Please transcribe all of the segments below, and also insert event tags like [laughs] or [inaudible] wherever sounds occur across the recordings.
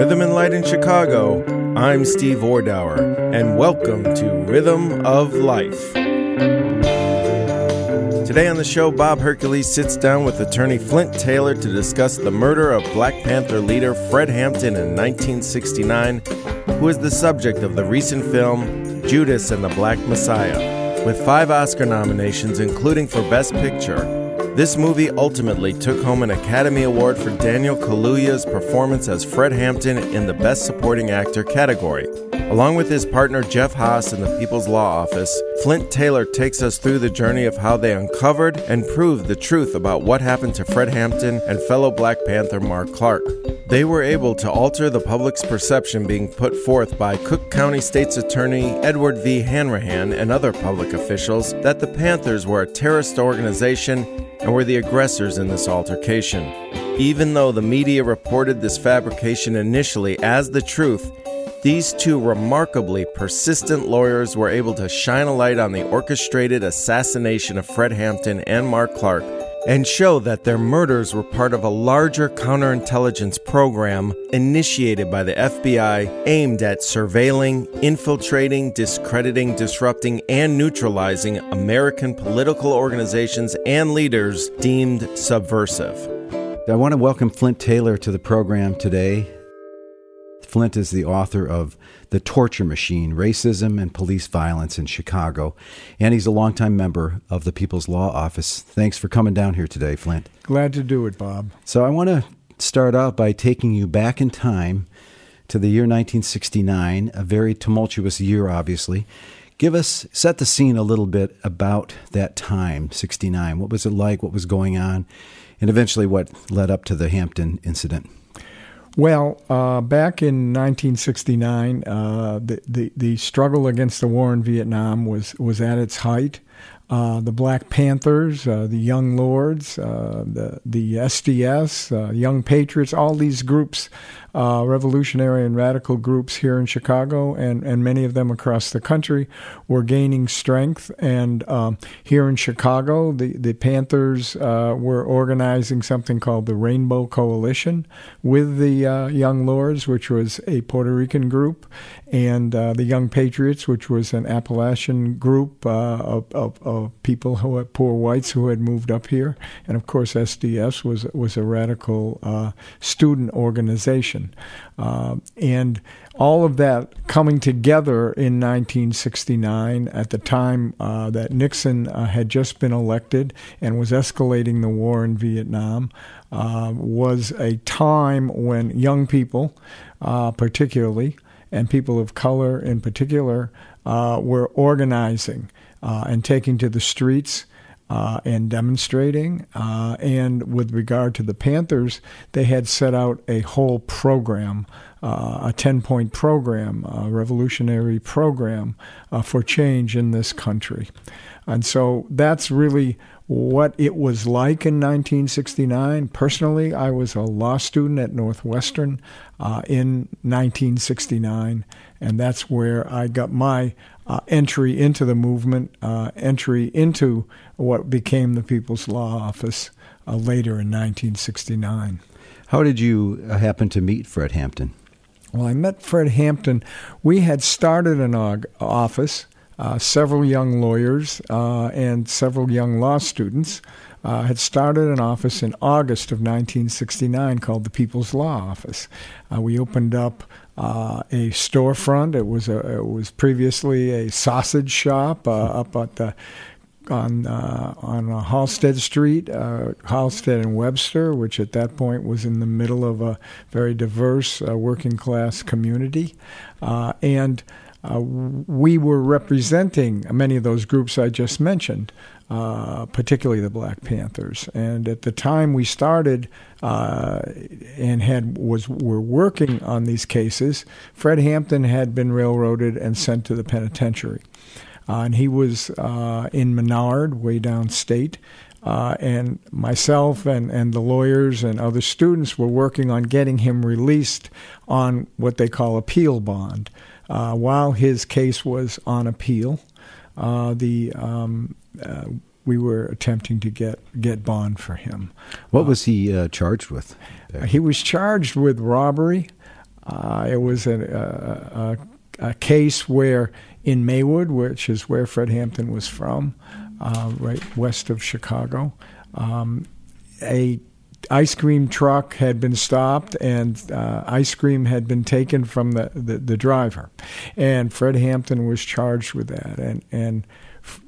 Rhythm and Light in Chicago, I'm Steve Ordower, and welcome to Rhythm of Life. Today on the show, Bob Hercules sits down with attorney Flint Taylor to discuss the murder of Black Panther leader Fred Hampton in 1969, who is the subject of the recent film Judas and the Black Messiah, with five Oscar nominations, including for Best Picture. This movie ultimately took home an Academy Award for Daniel Kaluuya's performance as Fred Hampton in the Best Supporting Actor category. Along with his partner Jeff Haas in the People's Law Office, Flint Taylor takes us through the journey of how they uncovered and proved the truth about what happened to Fred Hampton and fellow Black Panther Mark Clark. They were able to alter the public's perception being put forth by Cook County State's Attorney Edward V. Hanrahan and other public officials that the Panthers were a terrorist organization and were the aggressors in this altercation. Even though the media reported this fabrication initially as the truth, these two remarkably persistent lawyers were able to shine a light on the orchestrated assassination of Fred Hampton and Mark Clark and show that their murders were part of a larger counterintelligence program initiated by the FBI aimed at surveilling, infiltrating, discrediting, disrupting, and neutralizing American political organizations and leaders deemed subversive. I want to welcome Flint Taylor to the program today. Flint is the author of The Torture Machine Racism and Police Violence in Chicago, and he's a longtime member of the People's Law Office. Thanks for coming down here today, Flint. Glad to do it, Bob. So, I want to start out by taking you back in time to the year 1969, a very tumultuous year, obviously. Give us, set the scene a little bit about that time, 69. What was it like? What was going on? And eventually, what led up to the Hampton incident? Well, uh, back in 1969, uh, the, the, the struggle against the war in Vietnam was was at its height. Uh, the Black Panthers, uh, the Young Lords, uh, the the SDS, uh, Young Patriots, all these groups, uh, revolutionary and radical groups here in Chicago, and, and many of them across the country, were gaining strength. And um, here in Chicago, the the Panthers uh, were organizing something called the Rainbow Coalition with the Young Lords, which was a Puerto Rican group, and the Young Patriots, which was an Appalachian group of, of, of people who had poor whites who had moved up here, and of course SDS was was a radical uh, student organization, uh, and all of that coming together in 1969 at the time uh, that Nixon uh, had just been elected and was escalating the war in Vietnam. Uh, was a time when young people, uh, particularly, and people of color in particular, were organizing and taking to the streets uh, and demonstrating. Uh, and with regard to the Panthers, they had set out a whole program, uh, a 10 point program, a revolutionary program uh, for change in this country. And so that's really what it was like in 1969. Personally, I was a law student at Northwestern uh, in 1969, and that's where I got my uh, entry into the movement, uh, entry into what became the People's Law Office uh, later in 1969. How did you uh, happen to meet Fred Hampton? Well, I met Fred Hampton. We had started an office, uh, several young lawyers uh, and several young law students. Uh, had started an office in August of 1969 called the People's Law Office. Uh, we opened up uh, a storefront. It was a it was previously a sausage shop uh, up at the on uh, on uh, Halsted Street, uh, Halsted and Webster, which at that point was in the middle of a very diverse uh, working class community, and. we were representing many of those groups I just mentioned, uh, particularly the Black Panthers. And at the time we started uh, and had was were working on these cases, Fred Hampton had been railroaded and sent to the penitentiary, uh, and he was uh, in Menard, way downstate. Uh, and myself and, and the lawyers and other students were working on getting him released on what they call appeal bond. Uh, while his case was on appeal, uh, the um, uh, we were attempting to get get bond for him. What was he uh, charged with? He was charged with robbery, Uh, it was a, a, a, case where in Maywood, which is where Fred Hampton was from, uh, right west of Chicago, um, a ice cream truck had been stopped and uh, ice cream had been taken from the, the, the, driver. And Fred Hampton was charged with that. And, and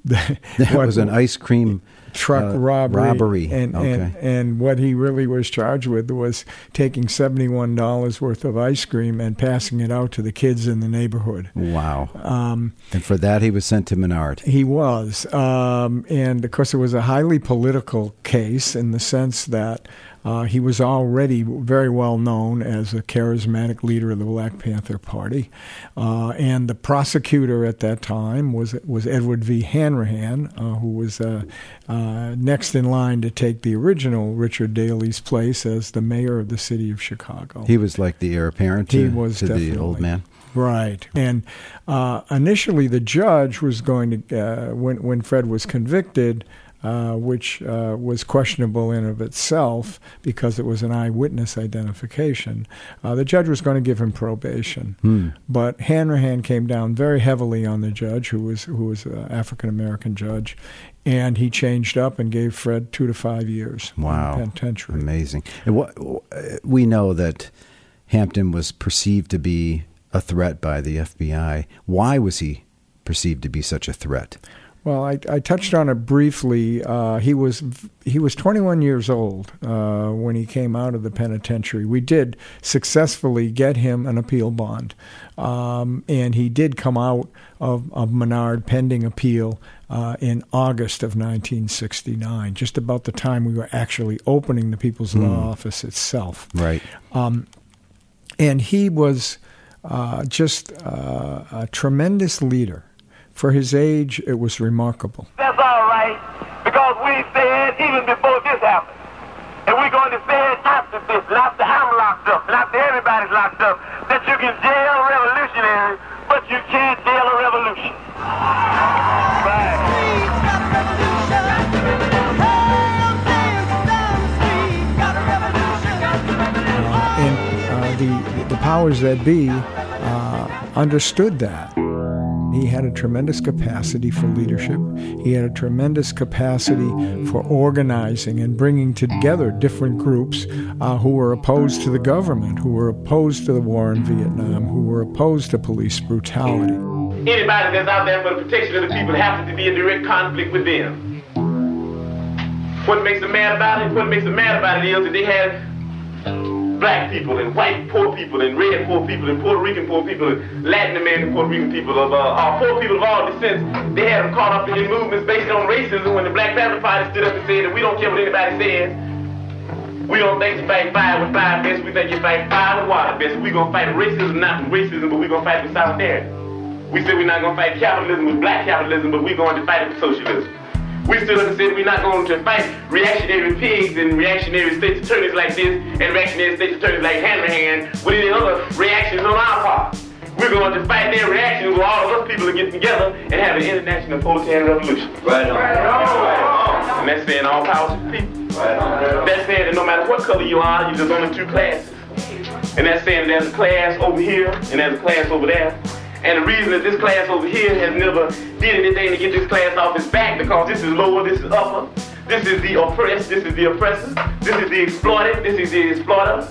that was an ice cream [laughs] truck uh, robbery. Robbery. And, okay. and, and what he really was charged with was taking $71 worth of ice cream and passing it out to the kids in the neighborhood. Wow. Um, and for that, he was sent to Menard. He was. Um, and of course, it was a highly political case in the sense that uh, he was already very well known as a charismatic leader of the Black Panther Party, uh, and the prosecutor at that time was was Edward V. Hanrahan, uh, who was uh, uh, next in line to take the original Richard Daley's place as the mayor of the city of Chicago. He was like the heir apparent to, he was to the old man. Right, and uh, initially the judge was going to, uh, when when Fred was convicted, uh, which uh, was questionable in of itself because it was an eyewitness identification. Uh, the judge was going to give him probation, hmm. but Hanrahan came down very heavily on the judge, who was who was an African American judge, and he changed up and gave Fred two to five years. Wow, penitentiary. Amazing. And what we know that Hampton was perceived to be a threat by the FBI. Why was he perceived to be such a threat? Well, I, I touched on it briefly. Uh, he was he was 21 years old uh, when he came out of the penitentiary. We did successfully get him an appeal bond, um, and he did come out of, of Menard pending appeal uh, in August of 1969, just about the time we were actually opening the People's mm. Law Office itself. Right. Um, and he was uh, just uh, a tremendous leader. For his age, it was remarkable. That's all right, because we said even before this happened, and we're going to say it after this, and after I'm locked up, and after everybody's locked up, that you can jail revolutionaries, but you can't jail a revolution. Right. Uh, and uh, the, the powers that be uh, understood that. He had a tremendous capacity for leadership. He had a tremendous capacity for organizing and bringing together different groups uh, who were opposed to the government, who were opposed to the war in Vietnam, who were opposed to police brutality. Anybody that's out there for the protection of the people happens to be in direct conflict with them. What makes them mad about it? What makes them mad about it is that they have black people and white poor people and red poor people and Puerto Rican poor people and Latin American Puerto Rican people of uh, poor people of all descents. They had them caught up in movements based on racism when the Black Panther Party stood up and said that we don't care what anybody says. We don't think you fight fire with fire best. We think you fight fire with water best. We're going to fight racism, not with racism, but we're going to fight with solidarity. We said we're not going to fight capitalism with black capitalism, but we're going to fight it with socialism. We stood up and said we're not going to fight reactionary pigs and reactionary state attorneys like this and reactionary state attorneys like Hanrahan with any other reactions on our part. We're going to fight their reactions with all of us people to get together and have an international proletarian revolution. Right on. Right on. And that's saying all power to the people. Right on. That's saying that no matter what color you are, you're just only two classes. And that's saying there's a class over here and there's a class over there. And the reason that this class over here has never did anything to get this class off its back because this is lower, this is upper. This is the oppressed, this is the oppressor, this is the exploited, this is the exploiter.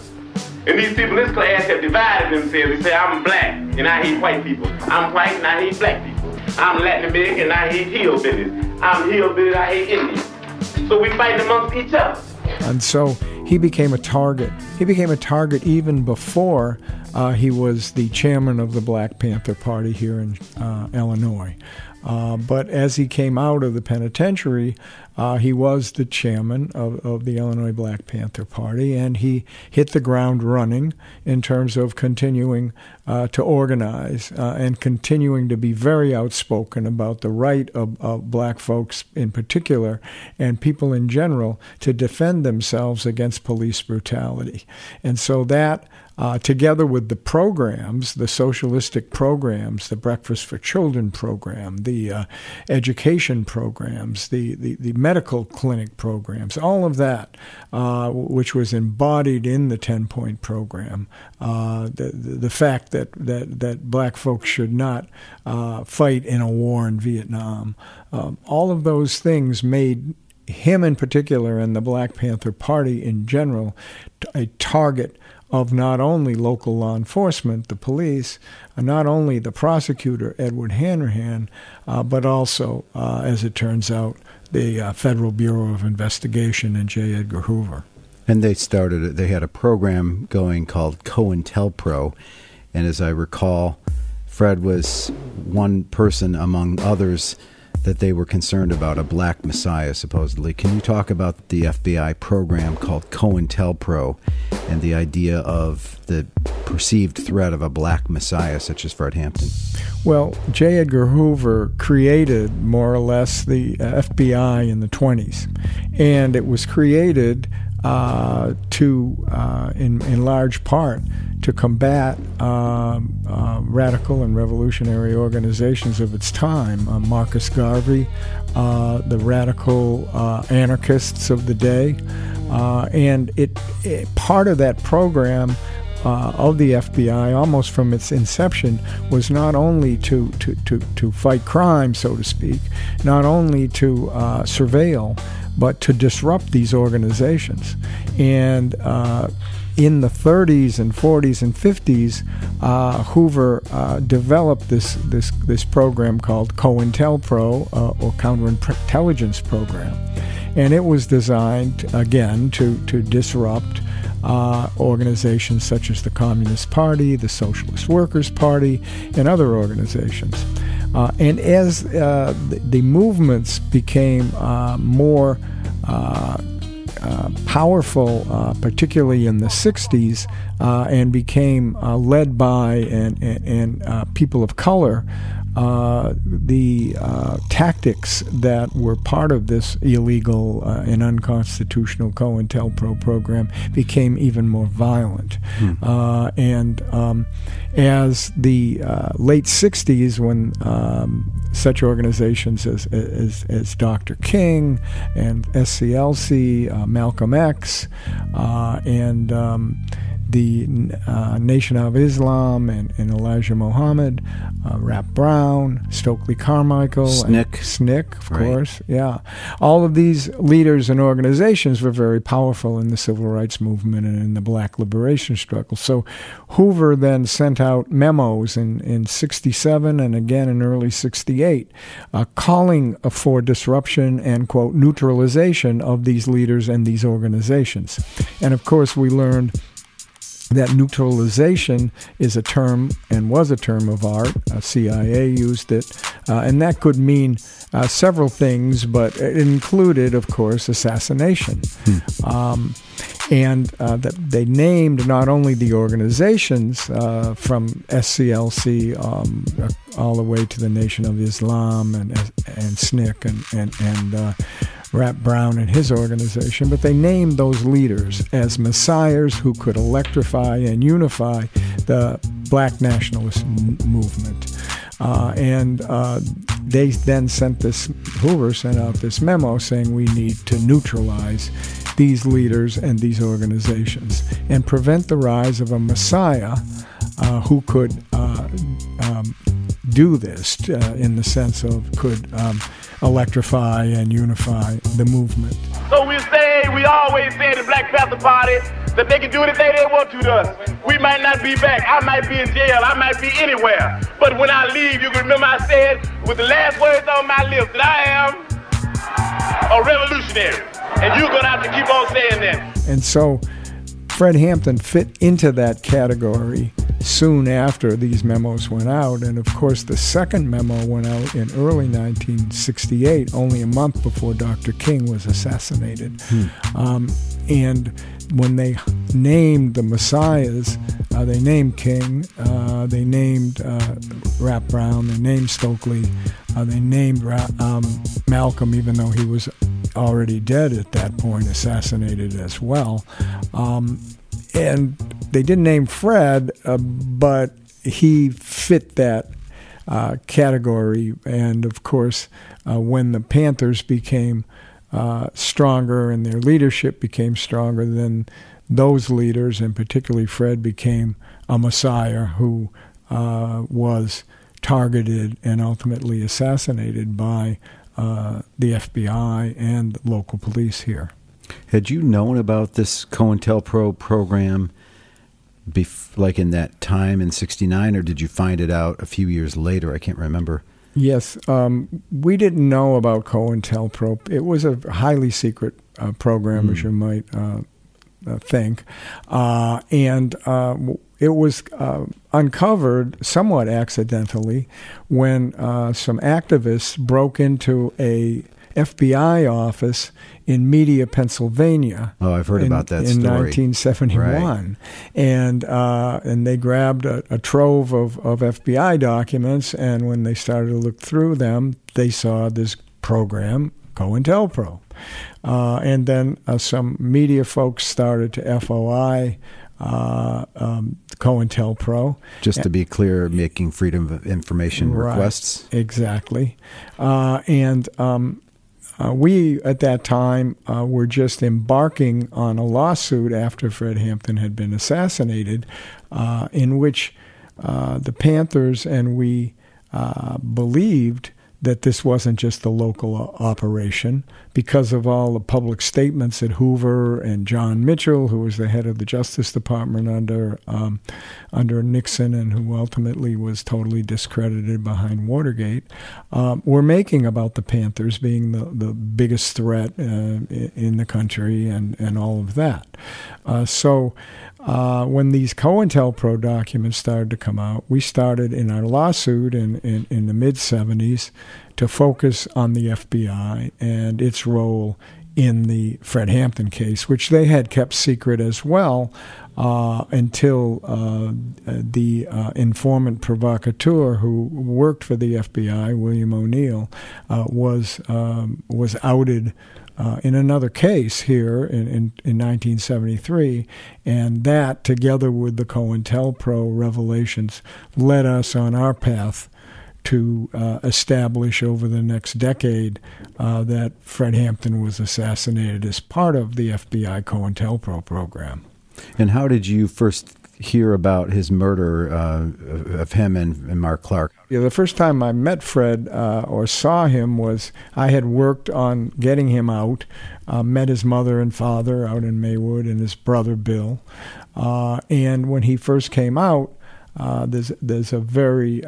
And these people in this class have divided themselves. They say, I'm black and I hate white people. I'm white and I hate black people. I'm Latin American and I hate hillbillies. I'm hillbilly I hate Indians. So we fight amongst each other. And so he became a target. He became a target even before uh, he was the chairman of the Black Panther Party here in uh, Illinois. Uh, but as he came out of the penitentiary, uh, he was the chairman of, of the Illinois Black Panther Party, and he hit the ground running in terms of continuing uh, to organize uh, and continuing to be very outspoken about the right of, of black folks in particular and people in general to defend themselves against police brutality. And so that uh, together with the programs, the socialistic programs, the Breakfast for Children program, the uh, education programs, the, the, the medical clinic programs, all of that, uh, which was embodied in the 10 point program. Uh, the, the fact that, that, that black folks should not uh, fight in a war in Vietnam. Um, all of those things made him in particular and the Black Panther Party in general a target of not only local law enforcement, the police, uh, not only the prosecutor, Edward Hanrahan, uh, but also, uh, as it turns out, the uh, Federal Bureau of Investigation and J. Edgar Hoover. And they started, they had a program going called COINTELPRO. And as I recall, Fred was one person among others that they were concerned about a black messiah, supposedly. Can you talk about the FBI program called COINTELPRO and the idea of the perceived threat of a black messiah such as Fred Hampton? Well, J. Edgar Hoover created more or less the FBI in the 20s, and it was created uh, to, uh, in, in large part, to combat um, uh, radical and revolutionary organizations of its time. Uh, Marcus Garvey, uh, the radical uh, anarchists of the day, uh, and it, it, part of that program. Uh, of the FBI, almost from its inception, was not only to, to, to, to fight crime, so to speak, not only to surveil, but to disrupt these organizations. And in the 30s and 40s and 50s, uh, Hoover uh, developed this, this, this program called COINTELPRO, uh, or Counterintelligence Program. And it was designed, again, to, to disrupt uh, organizations such as the Communist Party, the Socialist Workers' Party, and other organizations. Uh, and as uh, the, the, movements became more uh, powerful, uh, particularly in the 60s, uh, and became uh, led by and, and, and uh, people of color. The tactics that were part of this illegal and unconstitutional COINTELPRO program became even more violent. Hmm. and um, as the late 60s, when um, such organizations as, as, as Dr. King and SCLC, uh, Malcolm X, uh, and um, the uh, Nation of Islam and, and Elijah Muhammad, uh, Rap Brown, Stokely Carmichael, SNCC, SNCC, of right. course, yeah. All of these leaders and organizations were very powerful in the civil rights movement and in the black liberation struggle. So Hoover then sent out memos in, in 67 and again in early 68 uh, calling for disruption and, quote, neutralization of these leaders and these organizations. And of course, we learned that neutralization is a term and was a term of art. Uh, CIA used it, uh, and that could mean uh, several things, but it included, of course, assassination. Hmm. Um, and uh, that they named not only the organizations uh, from SCLC um, all the way to the Nation of Islam and and SNCC and and, and uh, Rap Brown and his organization, but they named those leaders as messiahs who could electrify and unify the black nationalist m- movement. Uh, and uh, they then sent this, Hoover sent out this memo saying we need to neutralize these leaders and these organizations and prevent the rise of a messiah uh, who could uh, um, do this uh, in the sense of could um, electrify and unify the movement. So say, we always say in the Black Panther Party that they can do anything they want to to us. We might not be back. I might be in jail. I might be anywhere. But when I leave, you can remember I said with the last words on my lips that I am a revolutionary. And you're going to have to keep on saying that. And so Fred Hampton fit into that category soon after these memos went out. And of course, the second memo went out in early 1968, only a month before Dr. King was assassinated. Hmm. Um, and when they named the messiahs, uh, they named King, uh, they named uh, Rap Brown, they named Stokely, uh, they named Ra- um, Malcolm, even though he was already dead at that point, assassinated as well. Um, and they didn't name Fred, uh, but he fit that uh, category. And of course, uh, when the Panthers became uh, stronger and their leadership became stronger, then those leaders, and particularly Fred, became a messiah who uh, was targeted and ultimately assassinated by uh, the FBI and local police here. Had you known about this COINTELPRO program, bef- like in that time in '69, or did you find it out a few years later? I can't remember. Yes, um, we didn't know about COINTELPRO. It was a highly secret uh, program, mm. as you might uh, uh, think, uh, and uh, it was uh, uncovered somewhat accidentally when some activists broke into a FBI office in Media, Pennsylvania. Oh, I've heard in, about that in story. 1971, right. and uh, and they grabbed a, a, trove of, of FBI documents, and when they started to look through them, they saw this program, COINTELPRO, uh, and then uh, some media folks started to FOI. Uh, um, COINTELPRO. Just to be clear, making freedom of information right, requests. Exactly. Uh, and um, uh, we, at that time, uh, were just embarking on a lawsuit after Fred Hampton had been assassinated, uh, in which uh, the Panthers and we uh, believed that this wasn't just a local operation because of all the public statements that Hoover and John Mitchell, who was the head of the Justice Department under um, under Nixon and who ultimately was totally discredited behind Watergate, um, were making about the Panthers being the, the biggest threat uh, in the country and, and all of that. Uh, so uh, when these COINTELPRO documents started to come out, we started in our lawsuit in, in, in the mid 70s to focus on the FBI and its role in the Fred Hampton case, which they had kept secret as well uh, until uh, the uh, informant provocateur who worked for the FBI, William O'Neal, uh, was um, was outed uh, in another case here in, in, in, 1973, and that, together with the COINTELPRO revelations, led us on our path to uh, establish over the next decade uh, that Fred Hampton was assassinated as part of the FBI COINTELPRO program. And how did you first hear about his murder uh, of him and, and, Mark Clark? Yeah, the first time I met Fred uh, or saw him was I had worked on getting him out, uh, met his mother and father out in Maywood and his brother Bill. Uh, and when he first came out, uh, there's there's a very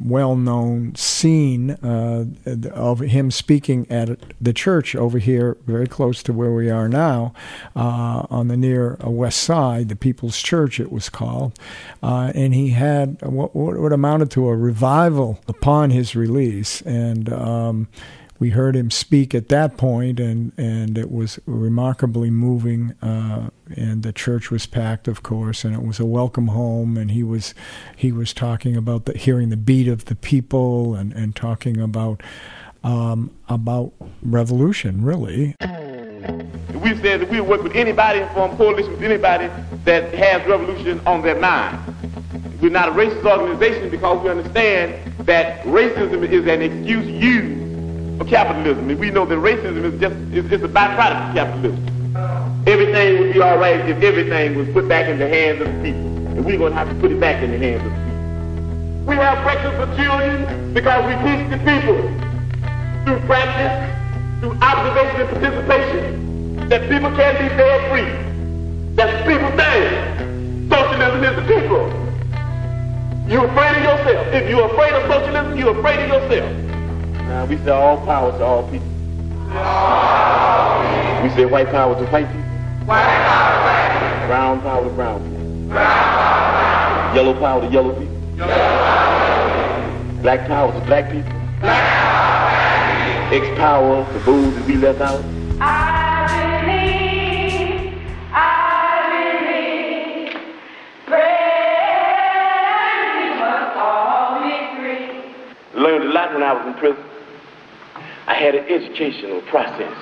uh, well-known scene uh, of him speaking at the church over here, very close to where we are now, uh, on the near uh, west side, the People's Church, it was called, uh, and he had what, what amounted to a revival upon his release, and. Um, we heard him speak at that point, and, and it was remarkably moving. Uh, and the church was packed, of course, and it was a welcome home. And he was he was talking about the, hearing the beat of the people, and, and talking about um, about revolution, really. We said that we work with anybody, form coalition with anybody that has revolution on their mind. We're not a racist organization because we understand that racism is an excuse used for capitalism. And we know that racism is just is, is a byproduct of capitalism. Everything would be all right if everything was put back in the hands of the people. And we're going to have to put it back in the hands of the people. We have breakfast for children because we teach the people through practice, through observation and participation, that people can be fed free. That's people thing. Socialism is the people. You're afraid of yourself. If you're afraid of socialism, you're afraid of yourself. Now we say all power to all people. We say white power to white people. White power to white people. Brown power to brown people. Brown power to brown people. Yellow power to yellow people. Yellow power to people. Black power to black people. Black power to black people. X power to those that we left out. I. Learned a lot when I was in prison. I had an educational process,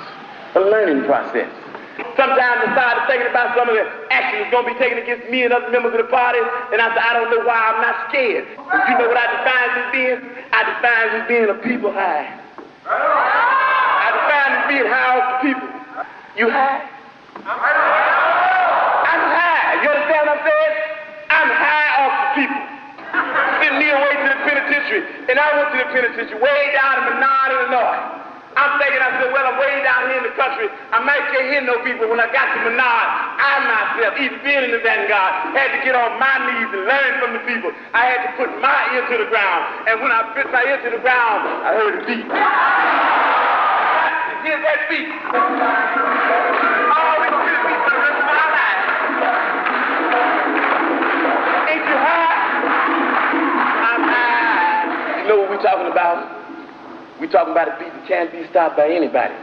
a learning process. Sometimes I started thinking about some of the action that's going to be taken against me and other members of the party, and I said, I don't know why I'm not scared. But you know what I define as being? I define as being a people high. I define to beat high off the people. You high? I'm high. You understand what I'm saying? I'm high off the people. Send me away penitentiary. And I went to the penitentiary way down in Menard, Illinois. I'm thinking, I said, well, I'm way down here in the country. I might can't hear no people. When I got to Menard, I myself, even being in the vanguard, had to get on my knees and learn from the people. I had to put my ear to the ground. And when I put my ear to the ground, I heard a beat. [laughs] Here's that beat. Always [laughs] oh, know what we're talking about? We're talking about a beat that can't be stopped by anybody.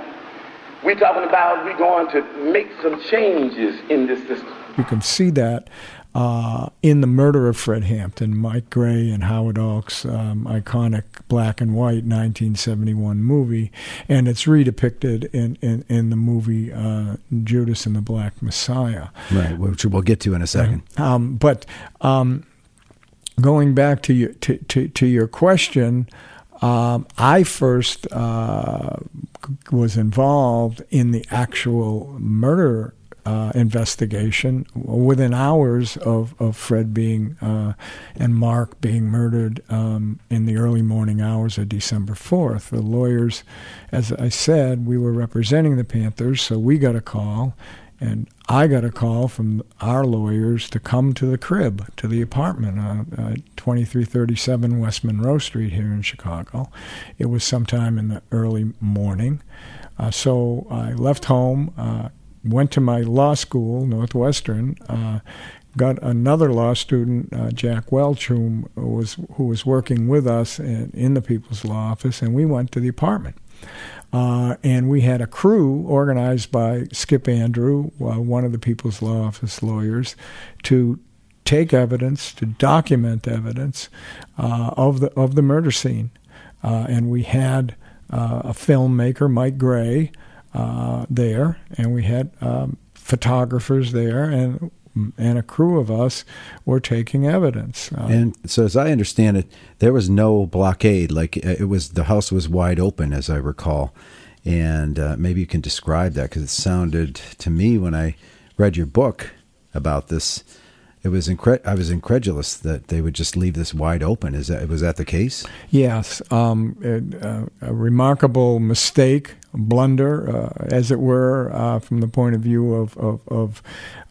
We're talking about we're going to make some changes in this system. You can see that uh, in the murder of Fred Hampton, Mike Gray and Howard Alk's um, iconic black and white 1971 movie, and it's redepicted in, in, in the movie uh, Judas and the Black Messiah. Right, which we'll get to in a second. Um, but um, going back to your, to, to, to your question, um, I first uh, was involved in the actual murder uh, investigation within hours of, of Fred being uh, and Mark being murdered um, in the early morning hours of December 4th. The lawyers, as I said, we were representing the Panthers, so we got a call and I got a call from our lawyers to come to the crib, to the apartment, uh, uh, 2337 West Monroe Street here in Chicago. It was sometime in the early morning. Uh, so I left home, uh, went to my law school, Northwestern, uh, got another law student, uh, Jack Welch, who was, who was working with us in, in the People's Law Office, and we went to the apartment. Uh, and we had a crew organized by Skip Andrew, uh, one of the People's Law Office lawyers, to take evidence, to document evidence uh, of the of the murder scene. Uh, and we had uh, a filmmaker, Mike Gray, there, and we had um, photographers there, and and a crew of us were taking evidence. Uh, and so, as I understand it, there was no blockade. Like uh, it was, the house was wide open, as I recall. And uh, maybe you can describe that because it sounded to me when I read your book about this it was incre- I was incredulous that they would just leave this wide open. Is that was that the case? Yes, um, it, uh, a remarkable mistake, blunder, uh, as it were, uh, from the point of view of, of, of,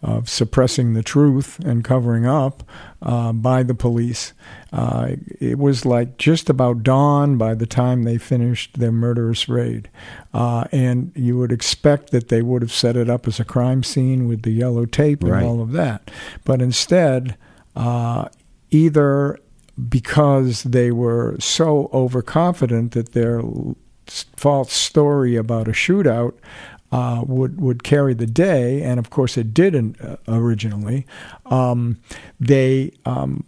of suppressing the truth and covering up uh, by the police. Uh, it was like just about dawn by the time they finished their murderous raid. Uh, and you would expect that they would have set it up as a crime scene with the yellow tape and right. all of that. But instead, uh, either because they were so overconfident that their false story about a shootout uh, would would carry the day, and of course it didn't uh, originally. Um, they um,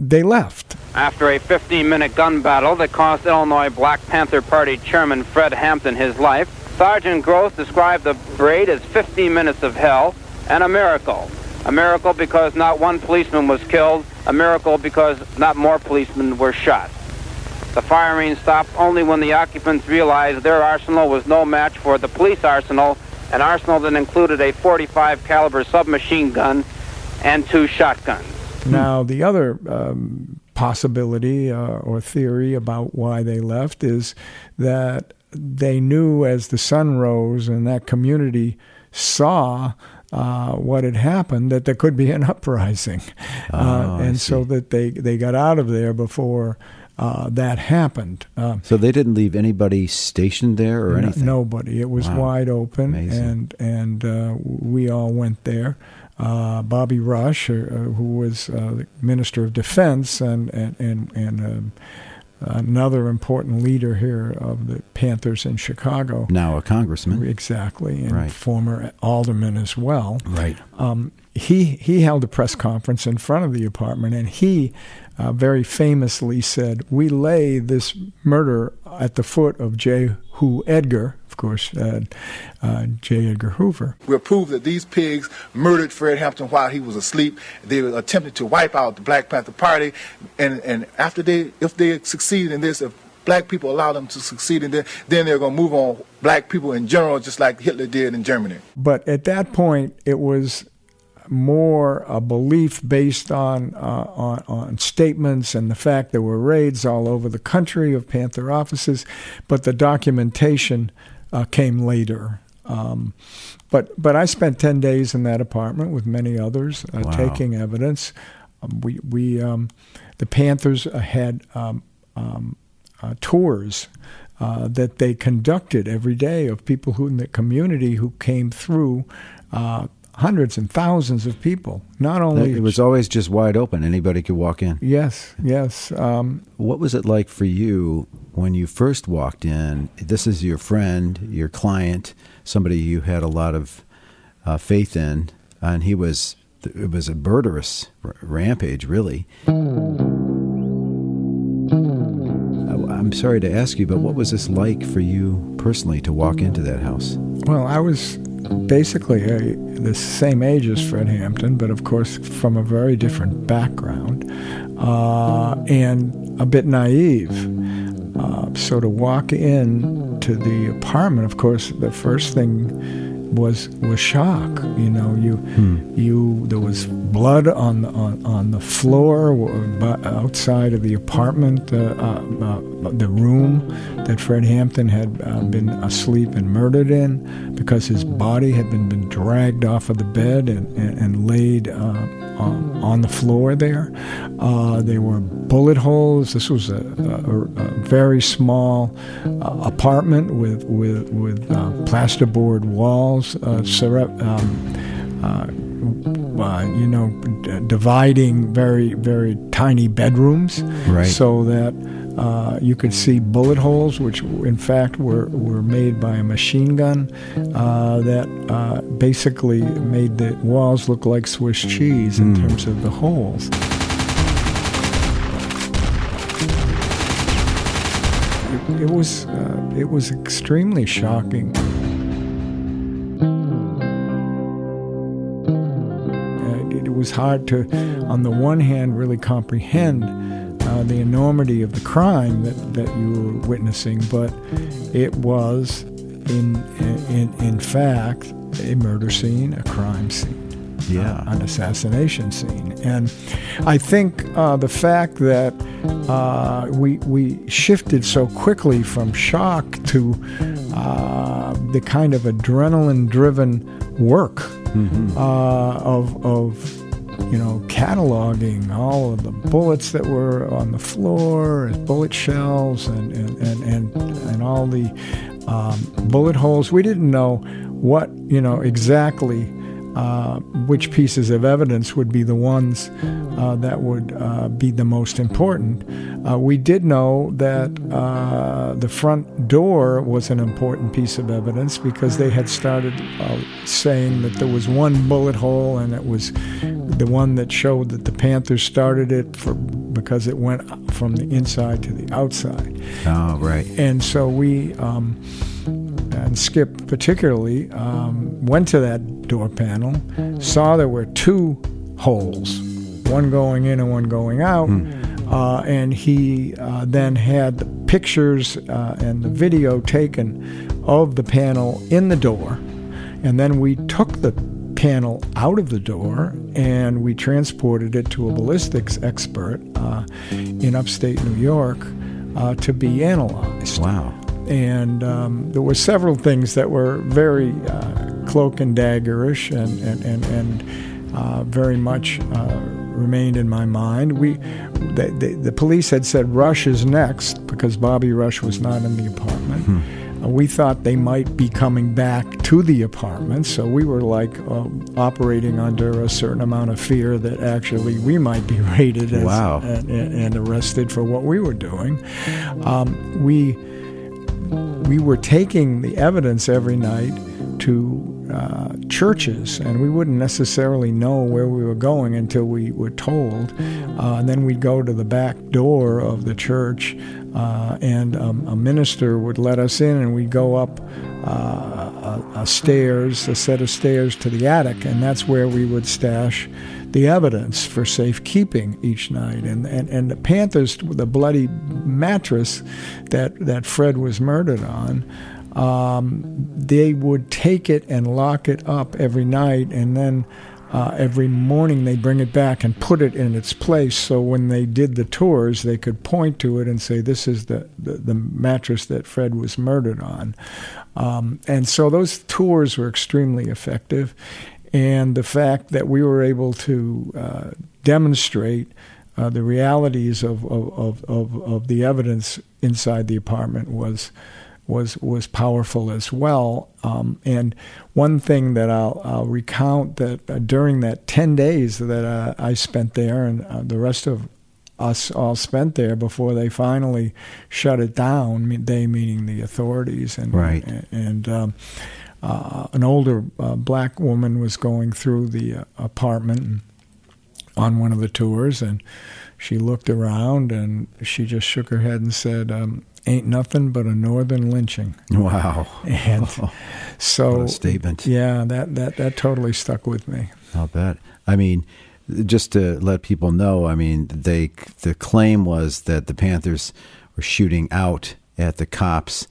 they left. After a 15 minute gun battle that cost Illinois Black Panther Party Chairman Fred Hampton his life, Sergeant Gross described the raid as 15 minutes of hell and a miracle. A miracle because not one policeman was killed, a miracle because not more policemen were shot. The firing stopped only when the occupants realized their arsenal was no match for the police arsenal, an arsenal that included a 45 caliber submachine gun and two shotguns. Now, the other um, possibility uh, or theory about why they left is that they knew as the sun rose and that community saw uh, what had happened that there could be an [laughs] uprising, oh, uh, and so that they they got out of there before uh, that happened. Uh, so they didn't leave anybody stationed there or anything. nobody. It was wow. wide open, Amazing. and and uh, we all went there. Uh, Bobby Rush, uh, who was uh, the Minister of Defense and and and, and um, another important leader here of the Panthers in Chicago. Now a congressman. Exactly, and right. former alderman as well. Right. Um, he he held a press conference in front of the apartment, and he uh, very famously said, "We lay this murder at the foot of J. Edgar." Of course, uh, uh, J. Edgar Hoover. We'll prove that these pigs murdered Fred Hampton while he was asleep. They attempted to wipe out the Black Panther Party, and and after they, if they succeed in this, if black people, allow them to succeed, and then, then they're going to move on black people in general, just like Hitler did in Germany. But at that point, it was more a belief based on, uh, on, on statements and the fact there were raids all over the country of Panther offices, but the documentation uh, came later. Um, but but I spent ten days in that apartment with many others, uh, Wow. taking evidence. Um, we we um, the Panthers uh, had um, um, uh, tours uh, that they conducted every day of people who in the community who came through. Uh, hundreds and thousands of people. Not only It was always just wide open. Anybody could walk in. yes, yes. Um, What was it like for you when you first walked in? This is your friend, your client, somebody you had a lot of uh, faith in, and he was. It was a murderous r- rampage, really. I'm sorry to ask you, but what was this like for you personally to walk into that house? Well, I was basically uh, the same age as Fred Hampton, but of course from a very different background uh, and a bit naive. Uh, so to walk in to the apartment, of course, the first thing was was shock. You know, you you there was blood on the on, on the floor outside of the apartment, uh, uh, uh, the room that Fred Hampton had uh, been asleep and murdered in, because his body had been, been dragged off of the bed and, and, and laid uh, on, on the floor there. Uh, there were bullet holes. This was a, a, a very small uh, apartment with with with uh, plasterboard walls, uh, cere- um, uh, you know, d- dividing very very tiny bedrooms, Right. so that. Uh, you could see bullet holes, which in fact were, were made by a machine gun uh, that uh, basically made the walls look like Swiss cheese in terms of the holes. It, it was uh, it was extremely shocking. Was hard to, on the one hand, really comprehend uh, the enormity of the crime that, that you were witnessing, but it was, in, in, in fact, a murder scene, a crime scene. Yeah. uh, an assassination scene. And I think uh, the fact that uh, we, we shifted so quickly from shock to uh, the kind of adrenaline driven work uh, of, of you know, cataloging all of the bullets that were on the floor, and bullet shells, and and and and, and all the um, bullet holes. We didn't know what you know exactly. Uh, which pieces of evidence would be the ones uh, that would uh, be the most important. Uh, we did know that uh, the front door was an important piece of evidence because they had started uh, saying that there was one bullet hole and it was the one that showed that the Panthers started it for because it went from the inside to the outside. Oh, right. And so we, um, and Skip particularly, um, went to that door panel, saw there were two holes, one going in and one going out. Uh, and he uh, then had the pictures uh, and the video taken of the panel in the door. And then we took the panel out of the door and we transported it to a ballistics expert uh, in upstate New York uh, to be analyzed Wow. And um, there were several things that were very uh, cloak and daggerish and and and, and uh, very much uh, remained in my mind. We the, the, the police had said Rush is next because Bobby Rush was not in the apartment. Uh, we thought they might be coming back to the apartment, so we were like uh, operating under a certain amount of fear that actually we might be [laughs] raided as, Wow. and, and, and arrested for what we were doing. Um, we we were taking the evidence every night to uh, churches, and we wouldn't necessarily know where we were going until we were told. Uh, and then we'd go to the back door of the church, uh, and um, a minister would let us in, and we'd go up uh, a, a stairs, a set of stairs to the attic, and that's where we would stash the evidence for safekeeping each night. And, and, and the Panthers, the bloody mattress that, that Fred was murdered on, um, they would take it and lock it up every night. And then uh, every morning they bring it back and put it in its place. So when they did the tours they could point to it and say this is the, the, the mattress that fred was murdered on. Um, and so those tours were extremely effective and the fact that we were able to uh, demonstrate uh, the realities of, of, of, of, the evidence inside the apartment was was was powerful as well. Um, and one thing that I'll, I'll recount that uh, during that ten days that uh, I spent there, and uh, the rest of us all spent there before they finally shut it down. They meaning the authorities, and right. and. and um, uh, an older uh, black woman was going through the uh, apartment on one of the tours, and she looked around and she just shook her head and said, um, ain't nothing but a northern lynching. Wow. And [laughs] so what a statement. Yeah, that, that, that totally stuck with me. I'll bet. I mean, just to let people know, I mean, they the claim was that the Panthers were shooting out at the cops,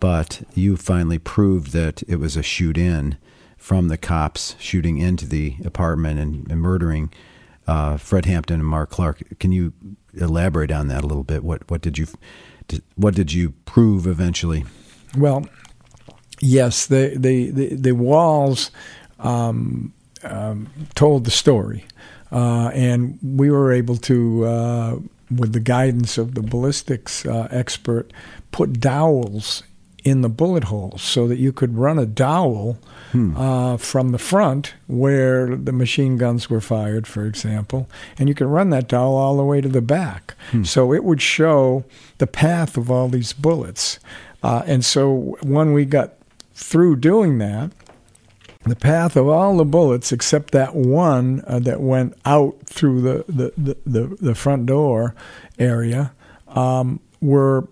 but you finally proved that it was a shoot in from the cops shooting into the apartment and, and murdering uh, Fred Hampton and Mark Clark. Can you elaborate on that a little bit? What what did you what did you prove eventually? Well, yes, the the the, the walls um, um, told the story, uh, and we were able to, uh, with the guidance of the ballistics uh, expert, put dowels in the bullet holes so that you could run a dowel hmm. uh, from the front where the machine guns were fired, for example, and you could run that dowel all the way to the back. Hmm. So it would show the path of all these bullets. Uh, and so when we got through doing that, the path of all the bullets except that one uh, that went out through the, the, the, the, the front door area um, were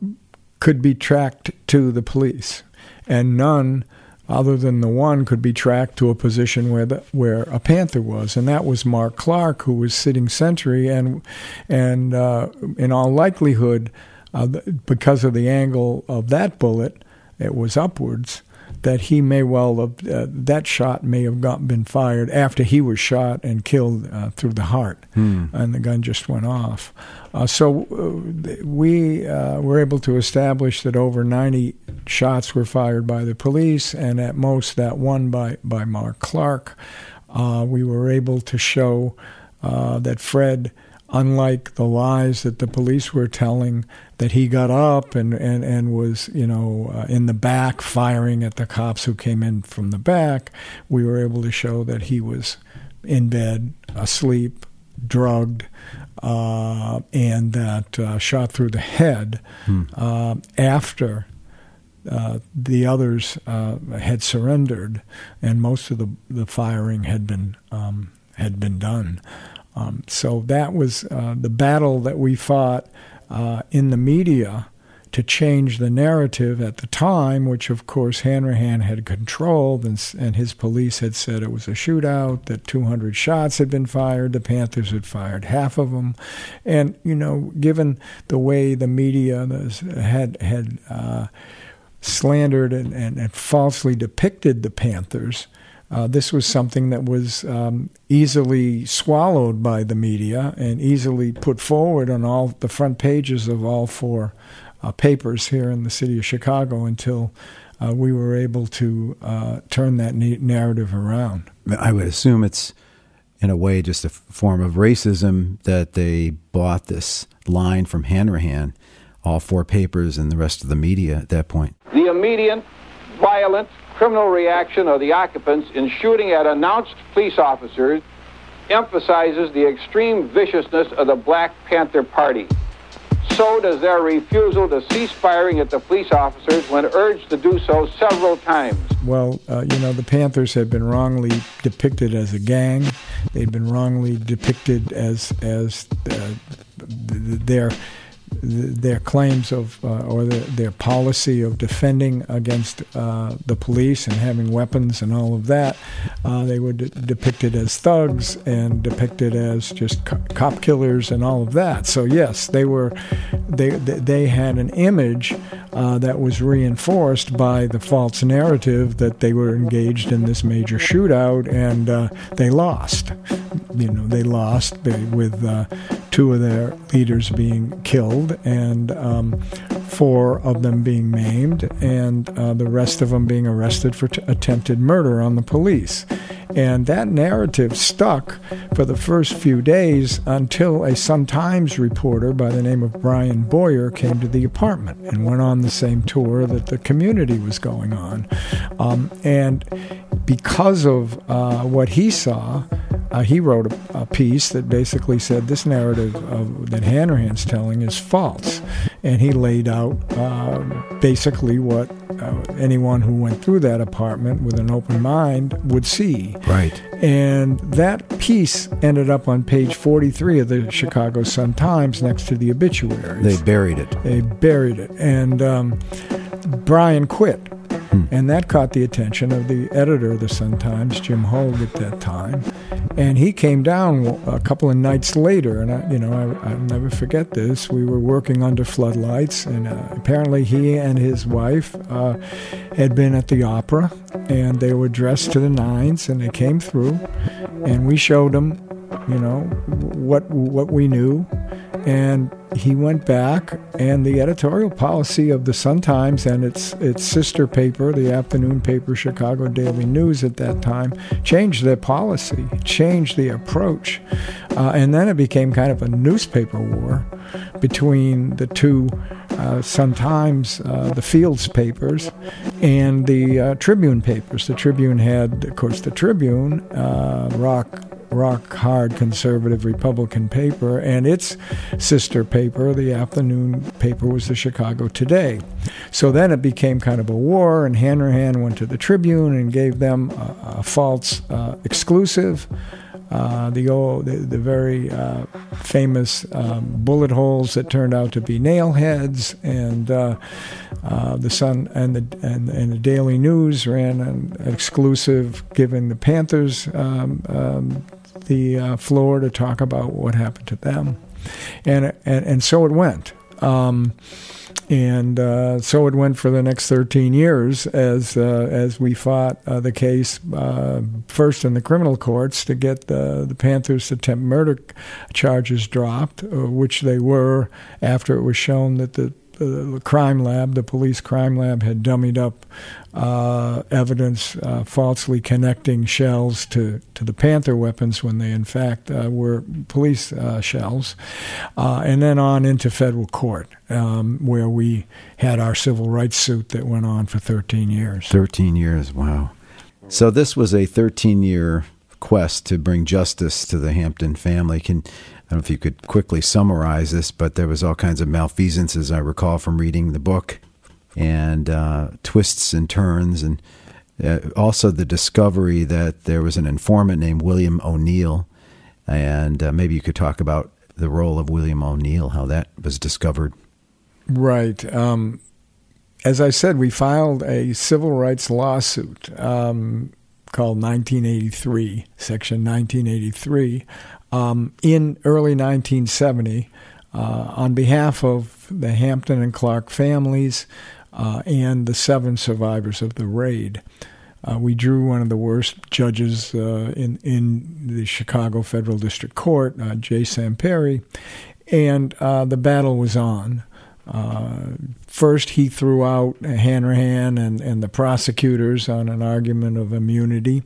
could be tracked to the police, and none other than the one could be tracked to a position where the, where a panther was, and that was Mark Clark, who was sitting sentry, and and uh, in all likelihood, uh, because of the angle of that bullet, it was upwards that he may well have uh, that shot may have got, been fired after he was shot and killed uh, through the heart, hmm. and the gun just went off. Uh, so uh, we uh, were able to establish that over 90 shots were fired by the police, and at most that one by by Mark Clark. Uh, we were able to show that Fred unlike the lies that the police were telling that he got up and, and, and was, you know, uh, in the back firing at the cops who came in from the back, we were able to show that he was in bed, asleep, drugged, uh, and that uh, shot through the head hmm. Uh, after uh, the others uh, had surrendered, and most of the, the firing had been um, had been done. Um, so that was uh, the battle that we fought uh, in the media to change the narrative at the time, which of course Hanrahan had controlled, and, and, his police had said it was a shootout, that 200 shots had been fired, the Panthers had fired half of them, and you know, given the way the media had had uh, slandered and, and, and falsely depicted the Panthers, uh, this was something that was um, easily swallowed by the media and easily put forward on all the front pages of all four uh, papers here in the city of Chicago until uh, we were able to uh, turn that narrative around. I would assume it's, in a way, just a form of racism that they bought this line from Hanrahan, all four papers and the rest of the media at that point. The immediate, violent, criminal reaction of the occupants in shooting at announced police officers emphasizes the extreme viciousness of the Black Panther Party. So does their refusal to cease firing at the police officers when urged to do so several times. Well, uh, you know, the Panthers have been wrongly depicted as a gang. They've been wrongly depicted as as uh, their their claims of uh, or the, their policy of defending against uh, the police and having weapons and all of that, uh, they were de- depicted as thugs and depicted as just co- cop killers and all of that. So yes, they were they they had an image uh, that was reinforced by the false narrative that they were engaged in this major shootout and uh, they lost. You know, they lost with uh, two of their leaders being killed and um, four of them being maimed, and uh, the rest of them being arrested for t- attempted murder on the police. And that narrative stuck for the first few days until a Sun Times reporter by the name of Brian Boyer came to the apartment and went on the same tour that the community was going on. Um, and because of uh, what he saw, uh, he wrote a, a, piece that basically said this narrative of, that Hanrahan's telling is false. And he laid out uh, basically what uh, anyone who went through that apartment with an open mind would see. Right. And that piece ended up on page 43 of the Chicago Sun Times next to the obituaries. They buried it. They buried it. And um, Brian quit And that caught the attention of the editor of the Sun Times, Jim Hoge, at that time. And he came down a couple of nights later, and I, you know, I, will never forget this. We were working under floodlights, and uh, apparently he and his wife uh, had been at the opera, and they were dressed to the nines, and they came through, and we showed them, you know, what what we knew, and he went back, and the editorial policy of the Sun Times and its its sister paper, the afternoon paper Chicago Daily News at that time, changed their policy, changed the approach, uh, and then it became kind of a newspaper war between the two uh, Sun Times, uh, the Fields papers, and the uh, Tribune papers. The Tribune had, of course, the Tribune, uh, rock rock hard conservative Republican paper, and its sister paper, the afternoon paper, was the Chicago Today. So then it became kind of a war, and Hanrahan went to the Tribune and gave them a, a false uh, exclusive. Uh, the old, the, the very uh, famous um, bullet holes that turned out to be nail heads, and uh, uh the Sun and the and, and, the Daily News ran an exclusive, giving the Panthers um, um, the uh, floor to talk about what happened to them, and and, and so it went. Um, and uh, so it went for the next 13 years as uh, as we fought uh, the case uh, first in the criminal courts to get the, the Panthers' attempt murder charges dropped, uh, which they were after it was shown that the the crime lab, the police crime lab, had dummied up uh, evidence uh, falsely connecting shells to, to the Panther weapons when they, in fact, uh, were police uh, shells. Uh, and then on into federal court, um, where we had our civil rights suit that went on for 13 years. 13 years, wow. So this was a 13 year quest to bring justice to the Hampton family. Can I don't know if you could quickly summarize this, but there was all kinds of malfeasance, as I recall from reading the book, and uh, twists and turns, and uh, also the discovery that there was an informant named William O'Neal, and uh, maybe you could talk about the role of William O'Neal, how that was discovered. Right. Um, as I said, we filed a civil rights lawsuit um, called 1983, Section 1983, um, in early 1970 uh, on behalf of the Hampton and Clark families uh, and the seven survivors of the raid. Uh, we drew one of the worst judges uh, in in the Chicago Federal District Court, uh, J. Sam Perry, and uh, the battle was on. first, he threw out Hanrahan and, and the prosecutors on an argument of immunity.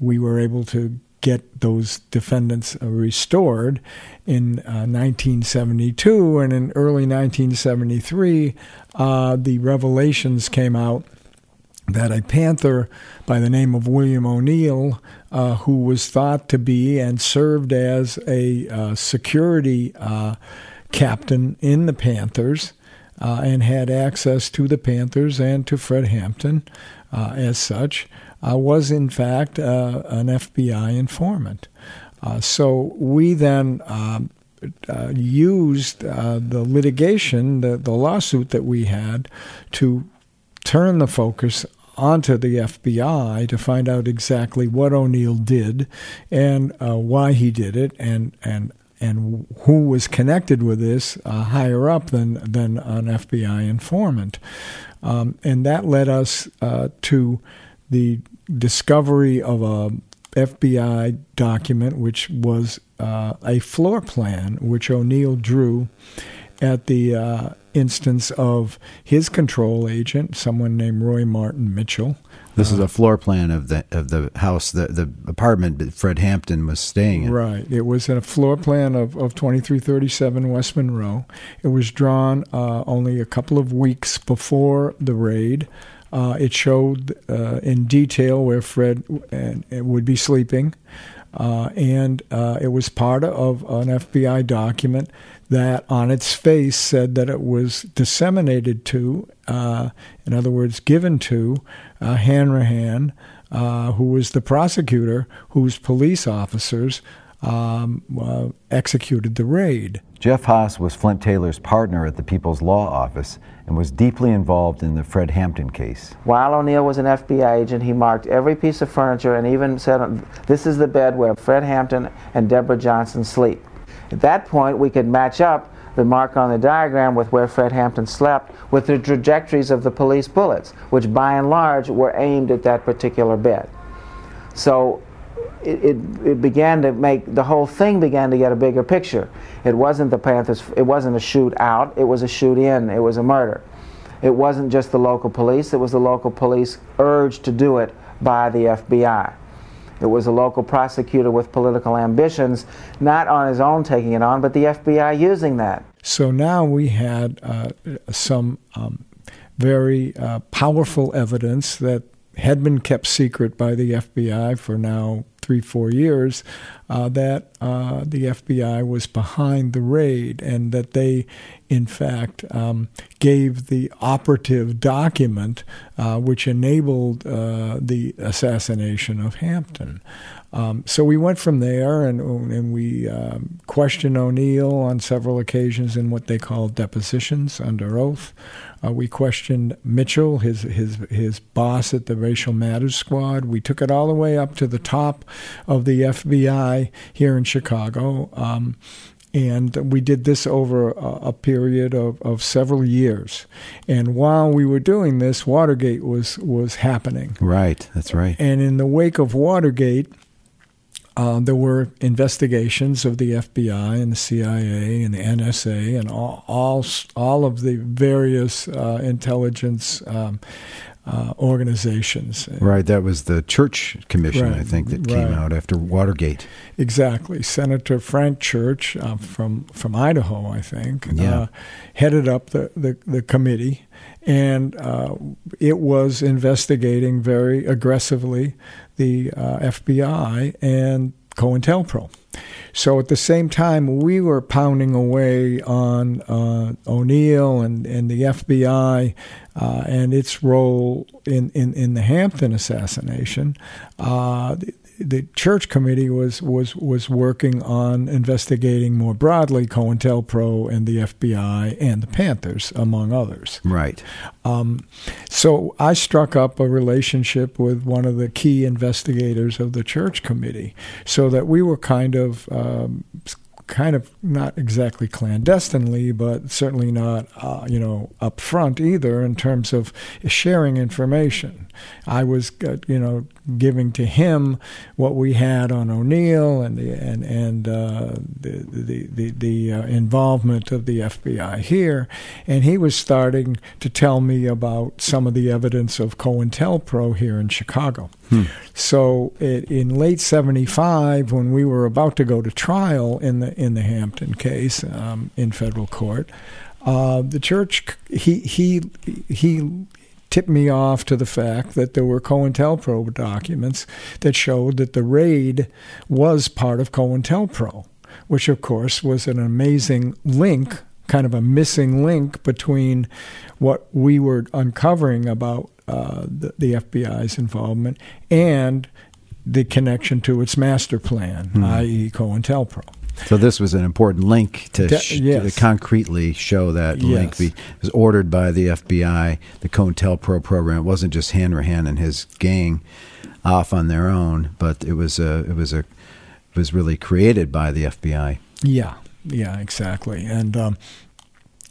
we were able to get those defendants uh, restored in uh, 1972 and in early 1973 uh, the revelations came out that a panther by the name of William O'Neal uh, who was thought to be and served as a uh, security uh, captain in the Panthers and had access to the Panthers and to Fred Hampton as such uh, was in fact uh, an FBI informant. Uh, so we then um, uh, used uh, the litigation, the, the lawsuit that we had, to turn the focus onto the FBI to find out exactly what O'Neal did and why he did it, and and and who was connected with this uh, higher up than than an FBI informant, um, and that led us uh, to the discovery of a FBI document, which was uh, a floor plan which O'Neal drew at the uh, instance of his control agent, someone named Roy Martin Mitchell. This is a floor plan of the of the house, the the apartment that Fred Hampton was staying in. Right. It was a floor plan of, of 2337 West Monroe. It was drawn uh, only a couple of weeks before the raid. Uh, it showed uh, in detail where Fred would be sleeping. Uh, and uh, it was part of an FBI document that, on its face, said that it was disseminated to, uh, in other words, given to uh, Hanrahan, who was the prosecutor, whose police officers um, uh, executed the raid. Jeff Haas was Flint Taylor's partner at the People's Law Office and was deeply involved in the Fred Hampton case. While O'Neal was an FBI agent, he marked every piece of furniture and even said, This is the bed where Fred Hampton and Deborah Johnson sleep. At that point, we could match up the mark on the diagram with where Fred Hampton slept with the trajectories of the police bullets, which by and large were aimed at that particular bed. So it, it, it, began to make the whole thing began to get a bigger picture. It wasn't the Panthers. It wasn't a shoot out. It was a shoot in. It was a murder. It wasn't just the local police. It was the local police urged to do it by the FBI. It was a local prosecutor with political ambitions, not on his own taking it on, but the FBI using that. So now we had uh, some um, very uh, powerful evidence that had been kept secret by the FBI for now three, four years, uh, that uh, the FBI was behind the raid and that they, in fact, um, gave the operative document uh, which enabled uh, the assassination of Hampton. Um, so we went from there and, and we um, questioned O'Neal on several occasions in what they call depositions under oath. Uh, we questioned Mitchell, his his his boss at the Racial Matters Squad. We took it all the way up to the top of the FBI here in Chicago. Um, and we did this over a, a, period of, of several years. And while we were doing this, Watergate was was happening. Right, that's right. And in the wake of Watergate, uh, there were investigations of the FBI and the CIA and the NSA and all all, all of the various uh, intelligence um, uh, organizations. Right, that was the Church Commission, right, I think, that came right. out after Watergate. Exactly. Senator Frank Church uh, from from Idaho, I think, yeah. Uh, headed up the, the, the committee, and uh, it was investigating very aggressively the uh, FBI and COINTELPRO. So at the same time, we were pounding away on uh, O'Neal and, and the FBI uh, and its role in, in, in, the Hampton assassination. Uh, the church committee was was was working on investigating more broadly COINTELPRO and the FBI and the Panthers, among others. Right. Um, so I struck up a relationship with one of the key investigators of the church committee, so that we were kind of um, kind of not exactly clandestinely, but certainly not, uh, you know, upfront either in terms of sharing information. I was, uh, you know, giving to him what we had on O'Neal and the and and uh, the the the, the uh, involvement of the FBI here, and he was starting to tell me about some of the evidence of COINTELPRO here in Chicago. Hmm. So it, in late '75, when we were about to go to trial in the in the Hampton case um, in federal court, uh, the church he he he tipped me off to the fact that there were COINTELPRO documents that showed that the raid was part of COINTELPRO, which of course was an amazing link kind of a missing link between what we were uncovering about uh, the, the, FBI's involvement and the connection to its master plan, mm-hmm. i.e., COINTELPRO. So this was an important link to, De- sh- yes. to concretely show that link. Be, it was ordered by the FBI, the COINTELPRO program. It wasn't just Hanrahan and his gang off on their own, but it was a, it was a, it was really created by the FBI. Yeah, yeah, exactly. And um,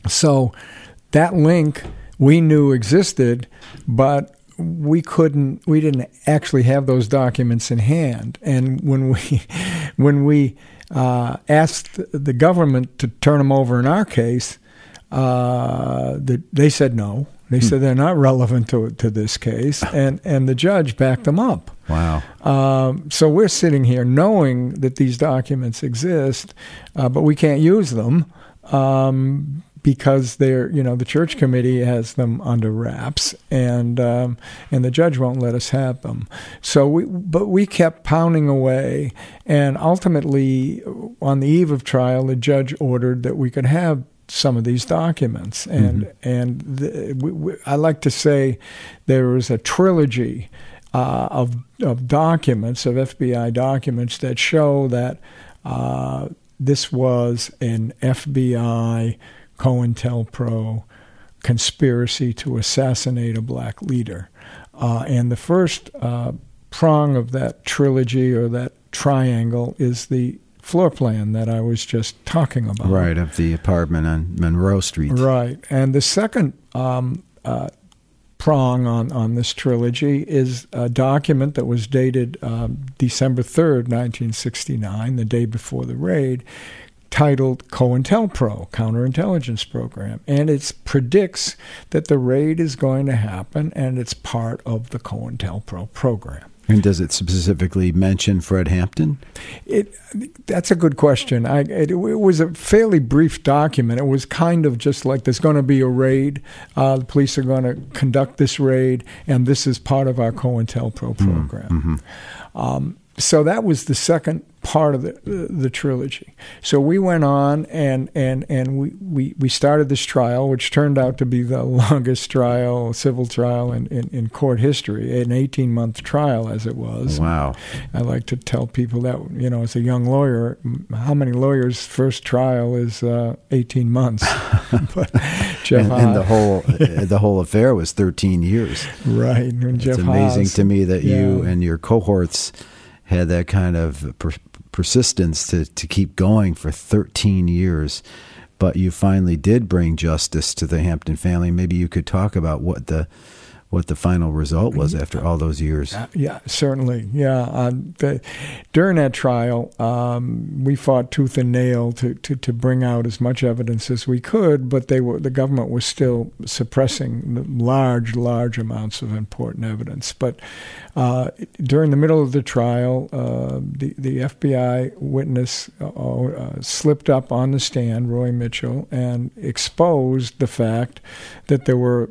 so that link we knew existed, but we couldn't. We didn't actually have those documents in hand. And when we [laughs] when we uh, asked the government to turn them over in our case, uh, the, they said no. They said they're not relevant to to this case, [laughs] and and the judge backed them up. Wow. Um, so we're sitting here knowing that these documents exist, uh, but we can't use them um, because they're, you know, the church committee has them under wraps, and um, and the judge won't let us have them. So we, but we kept pounding away, and ultimately, on the eve of trial, the judge ordered that we could have some of these documents, and and the, we, we, I like to say there was a trilogy uh, of of documents of FBI documents that show that uh, this was an FBI COINTELPRO conspiracy to assassinate a black leader, uh, and the first uh, prong of that trilogy or that triangle is the floor plan that I was just talking about. Right, of the apartment on Monroe Street. Right. And the second um, uh, prong on, on this trilogy is a document that was dated um, December 3rd, 1969, the day before the raid, titled COINTELPRO, Counterintelligence Program. And it predicts that the raid is going to happen, and it's part of the COINTELPRO program. And does it specifically mention Fred Hampton? It that's a good question. I it, it was a fairly brief document. It was kind of just like there's going to be a raid. Uh, the police are going to conduct this raid, and this is part of our COINTELPRO program. Um, so that was the second part of the the trilogy. So we went on and and and we, we, we started this trial, which turned out to be the [laughs] longest trial, civil trial in, in, in court history, an 18 month trial as it was. Wow. I like to tell people that you know, as a young lawyer, how many lawyers' first trial is uh, 18 months? [laughs] [laughs] but Jeff And, and the whole the whole affair was 13 years. right, and Jeff it's amazing Haas- to me that you and your cohorts had that kind of per- persistence to, to keep going for 13 years. But you finally did bring justice to the Hampton family. Maybe you could talk about what the what the final result was after all those years. Uh, Yeah, certainly. Yeah. Um, the, during that trial, um, we fought tooth and nail to, to, to bring out as much evidence as we could, but they were the government was still suppressing large, large amounts of important evidence. But uh, during the middle of the trial, uh, the the FBI witness uh, uh, slipped up on the stand, Roy Mitchell, and exposed the fact that there were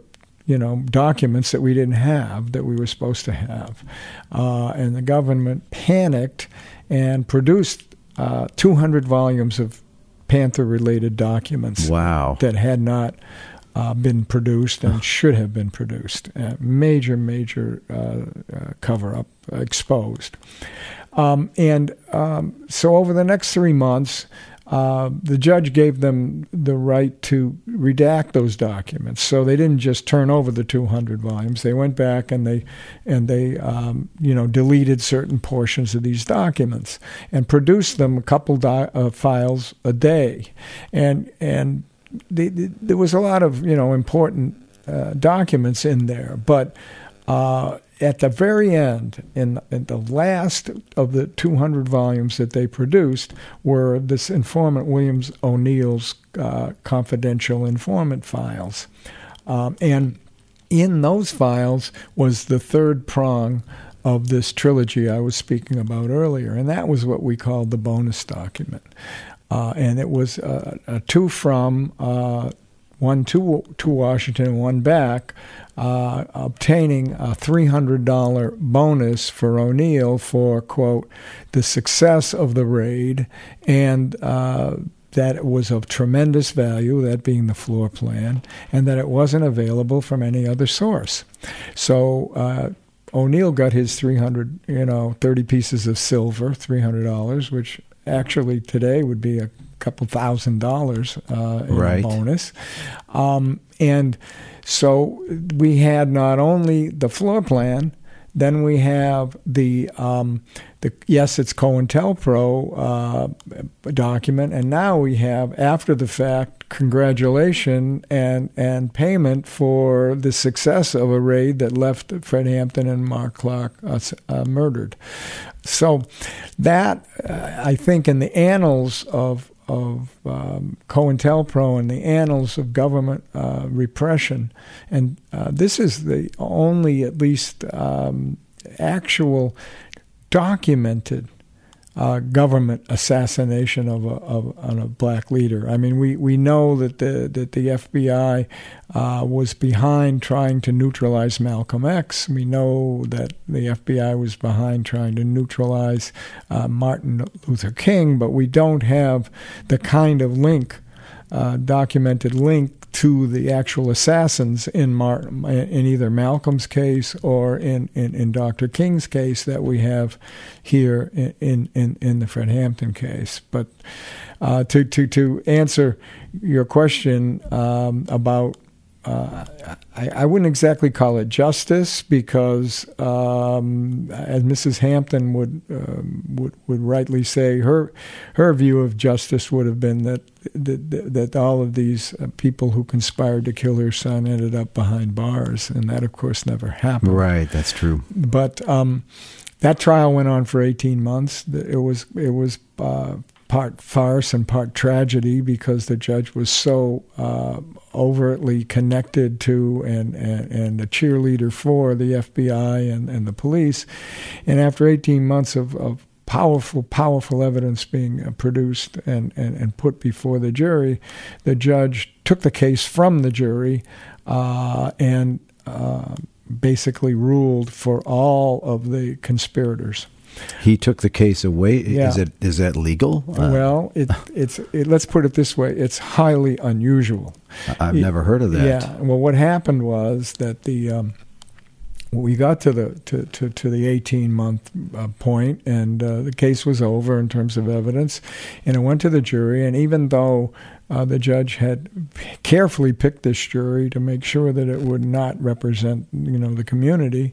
you know, documents that we didn't have that we were supposed to have. Uh, and the government panicked and produced uh, 200 volumes of Panther related documents Wow. that had not uh, been produced and should have been produced. Uh, major, major uh, uh, cover up exposed. Um, and um, so over the next three months, uh, the judge gave them the right to redact those documents. So they didn't just turn over the 200 volumes. They went back and they and they um, you know deleted certain portions of these documents and produced them a couple di- uh, files a day, and and they, they, there was a lot of you know important uh, documents in there, but. At the very end, in, in the last of the 200 volumes that they produced, were this informant Williams O'Neal's uh, confidential informant files. Um, and in those files was the third prong of this trilogy I was speaking about earlier, and that was what we called the bonus document. Uh, and it was uh, a two from, uh, one to, to Washington, one back, uh, obtaining a $300 bonus for O'Neal for, quote, the success of the raid and uh, that it was of tremendous value, that being the floor plan, and that it wasn't available from any other source. So uh, O'Neal got his 300, you know, 30 pieces of silver, $300, which actually today would be a couple thousand dollars uh, in Right. a bonus. Um, and so we had not only the floor plan, then we have the um, the yes, it's COINTELPRO uh, document, and now we have after the fact congratulation and and payment for the success of a raid that left Fred Hampton and Mark Clark uh, uh, murdered. So that uh, I think in the annals of of um, COINTELPRO and the annals of government uh, repression, and uh, this is the only, at least, um, actual documented uh, government assassination of a, of, a black leader. I mean, we, we know that the that the FBI uh, was behind trying to neutralize Malcolm X. We know that the FBI was behind trying to neutralize uh, Martin Luther King, but we don't have the kind of link, uh, documented link to the actual assassins in Martin, in either Malcolm's case or in, in, in Dr. King's case that we have here in, in, in the Fred Hampton case. But uh, to, to, to answer your question um, about uh, I, I wouldn't exactly call it justice because, um, as Mrs. Hampton would, um, would would rightly say, her her view of justice would have been that that, that all of these uh, people who conspired to kill her son ended up behind bars, and that, of course, never happened. Right, that's true. But um, that trial went on for 18 months. It was it was uh, part farce and part tragedy because the judge was so uh, overtly connected to and, and, and a cheerleader for the FBI and, and the police. And after 18 months of, of powerful, powerful evidence being uh, produced and, and, and put before the jury, the judge took the case from the jury uh, and uh, basically ruled for all of the conspirators. He took the case away. Yeah. Is it is that legal? Uh, well, it, it's it, let's put it this way: it's highly unusual. I've never heard of that. Yeah. Well, what happened was that the um, we got to the to, to, to the 18 month uh, point, and uh, the case was over in terms of evidence, and it went to the jury. And even though uh, the judge had carefully picked this jury to make sure that it would not represent, you know, the community,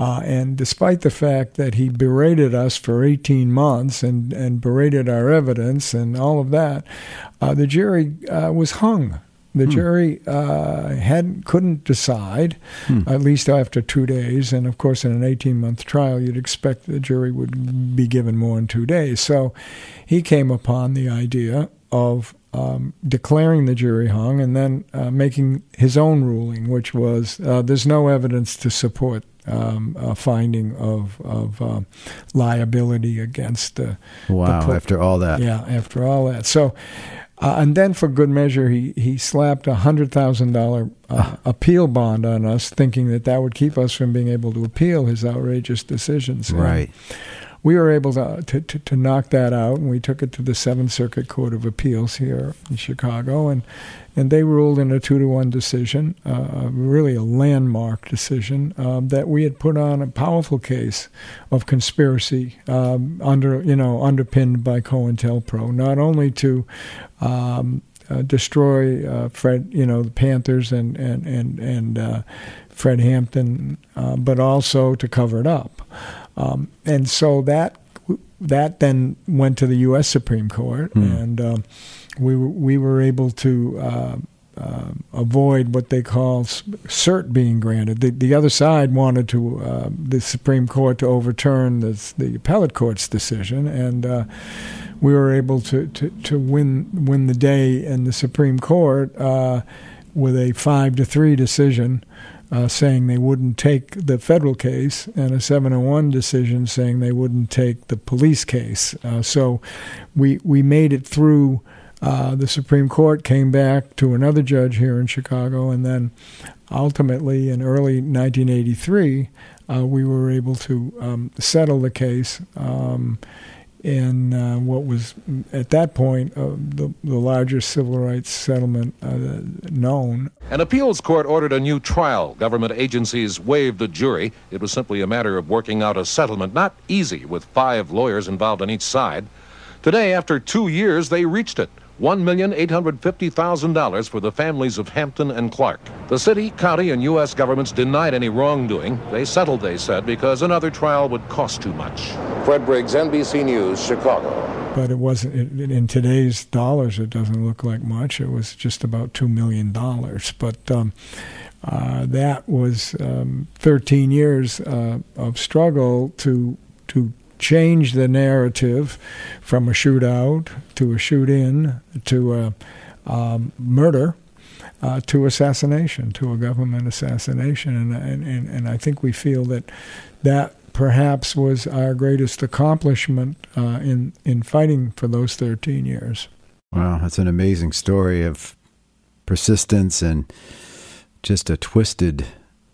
uh, and despite the fact that he berated us for 18 months and and berated our evidence and all of that, uh, the jury uh, was hung. The jury uh, had couldn't decide, at least after two days, and of course, in an 18-month trial, you'd expect the jury would be given more than two days. So, he came upon the idea of um, declaring the jury hung and then uh, making his own ruling, which was uh, there's no evidence to support um, a finding of of um, liability against the Wow. the after all that. yeah, after all that. So, uh, and then for good measure, he, he slapped a hundred thousand dollar uh, appeal bond on us, thinking that that would keep us from being able to appeal his outrageous decisions. And Right. We were able to, to, to, to knock that out, and we took it to the Seventh Circuit Court of Appeals here in Chicago, and and they ruled in a two to one decision, uh, really a landmark decision, um, that we had put on a powerful case of conspiracy um, under you know underpinned by COINTELPRO, not only to um, uh, destroy uh, Fred, you know, the Panthers and and and and uh, Fred Hampton, uh, but also to cover it up. Um, and so that that then went to the U.S. Supreme Court, and um, we were, we were able to. Uh, uh, avoid what they call cert being granted. The, the other side wanted to uh, the Supreme Court to overturn this, the appellate court's decision, and uh, we were able to, to, to win win the day in the Supreme Court uh, with a five to three decision. Uh, saying they wouldn't take the federal case, and a 701 decision saying they wouldn't take the police case. Uh, so we we made it through. Uh, the Supreme Court came back to another judge here in Chicago, and then ultimately in early 1983, uh, we were able to um, settle the case um, in uh, what was at that point uh, the, the largest civil rights settlement uh, known. An appeals court ordered a new trial. Government agencies waived the jury. It was simply a matter of working out a settlement, not easy, with five lawyers involved on each side. Today, after two years, they reached it. $1,850,000 for the families of Hampton and Clark. The city, county, and U.S. governments denied any wrongdoing. They settled, they said, because another trial would cost too much. Fred Briggs, NBC News, Chicago. But it wasn't, in today's dollars, it doesn't look like much. It was just about $2 million. But um, uh, that was um, 13 years uh, of struggle to, to change the narrative from a shootout to a shoot in to a um, murder uh, to assassination, to a government assassination. And, and, and I think we feel that that perhaps was our greatest accomplishment uh, in, in fighting for those 13 years. Wow, that's an amazing story of persistence and just a twisted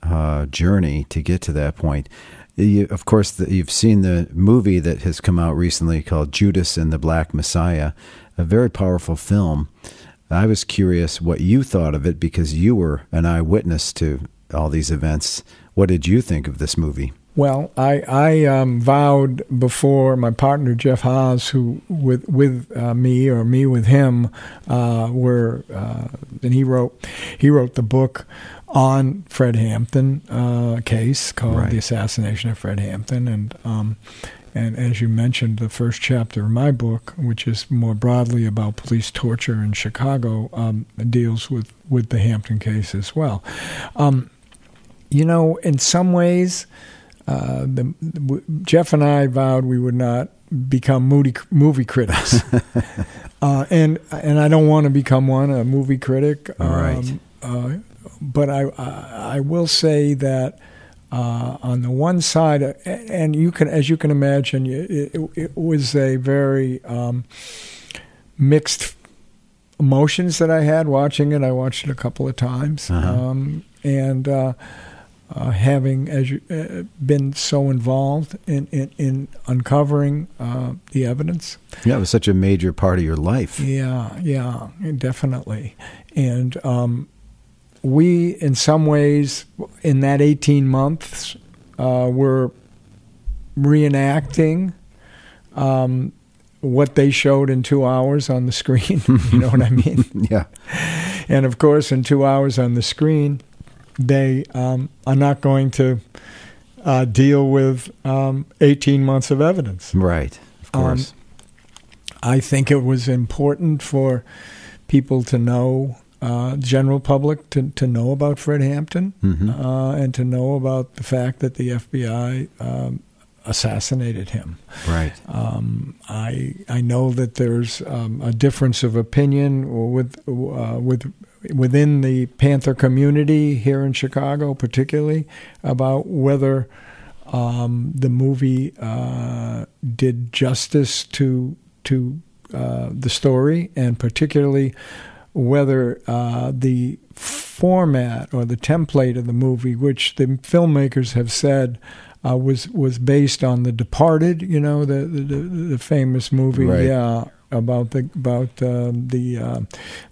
uh, journey to get to that point. You, of course, the, you've seen the movie that has come out recently called Judas and the Black Messiah, a very powerful film. I was curious what you thought of it because you were an eyewitness to all these events. What did you think of this movie? Well, I I um, vowed before my partner Jeff Haas, who with with uh, me or me with him, uh, were uh, and he wrote he wrote the book on Fred Hampton uh, case called right. the assassination of Fred Hampton, and um, and as you mentioned, the first chapter of my book, which is more broadly about police torture in Chicago, um, deals with with the Hampton case as well. Um, you know, in some ways, uh, the, the, Jeff and I vowed we would not become movie movie critics, [laughs] uh, and and I don't want to become one a movie critic. All right. Um, uh, but I, I, I will say that uh, on the one side, and you can, as you can imagine, it, it, it was a very um, mixed emotions that I had watching it. I watched it a couple of times, uh-huh. um, and uh, uh, having as you, uh, been so involved in in, in uncovering uh, the evidence. Yeah, it was such a major part of your life. Yeah, yeah, definitely, and. Um, we, in some ways, in that 18 months, uh, were reenacting um, what they showed in two hours on the screen. [laughs] you know what I mean? [laughs] yeah. And of course, in two hours on the screen, they um, are not going to uh, deal with um, 18 months of evidence. Right, of um, course. I think it was important for people to know uh, general public to, to know about Fred Hampton mm-hmm. uh, and to know about the fact that the FBI um, assassinated him. Right. Um, I I know that there's um, a difference of opinion with uh, with within the Panther community here in Chicago, particularly about whether um, the movie uh, did justice to to uh, the story, and particularly whether uh, the format or the template of the movie, which the filmmakers have said uh, was was based on The Departed, you know, the the, the famous movie, right. yeah, about the about um, the uh,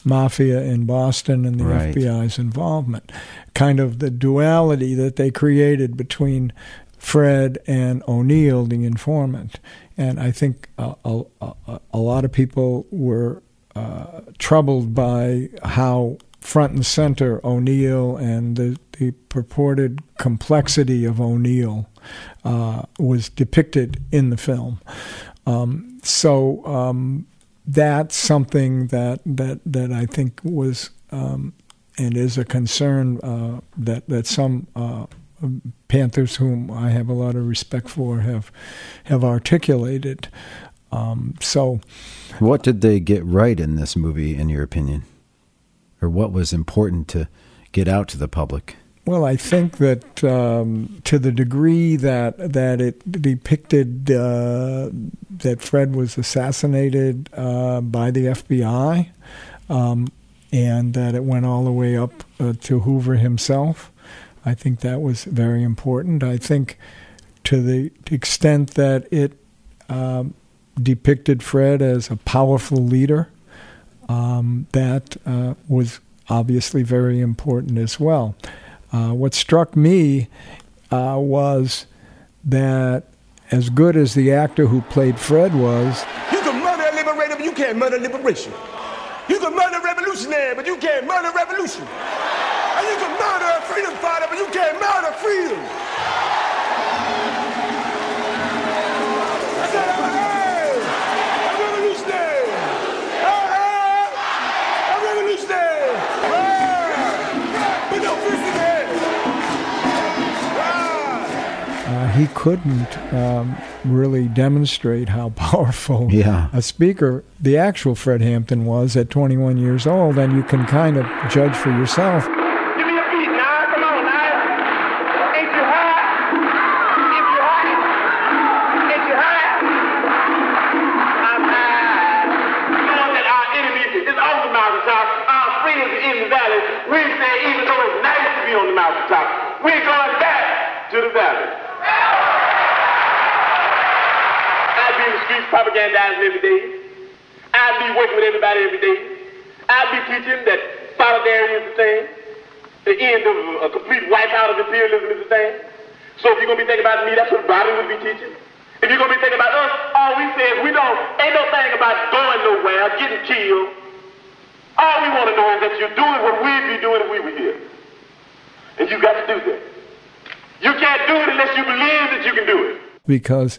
mafia in Boston and the right. FBI's involvement, kind of the duality that they created between Fred and O'Neal, the informant, and I think a, a, a lot of people were uh, troubled by how front and center O'Neal and the, the purported complexity of O'Neal uh, was depicted in the film. Um, so um, that's something that, that, that I think was um, and is a concern uh, that, that some uh, Panthers, whom I have a lot of respect for, have have articulated. Um, so, what did they get right in this movie, in your opinion, or what was important to get out to the public? Well, I think that um, to the degree that that it depicted uh, that Fred was assassinated uh, by the FBI, um, and that it went all the way up uh, to Hoover himself, I think that was very important. I think to the extent that it um, depicted Fred as a powerful leader. Um, that uh, was obviously very important as well. Uh, what struck me uh, was that as good as the actor who played Fred was, you can murder a liberator, but you can't murder liberation. You can murder a revolutionary, but you can't murder revolution. And you can murder a freedom fighter, but you can't murder freedom. He couldn't um, really demonstrate how [laughs] powerful Yeah. a speaker the actual Fred Hampton was at 21 years old, and you can kind of judge for yourself. Because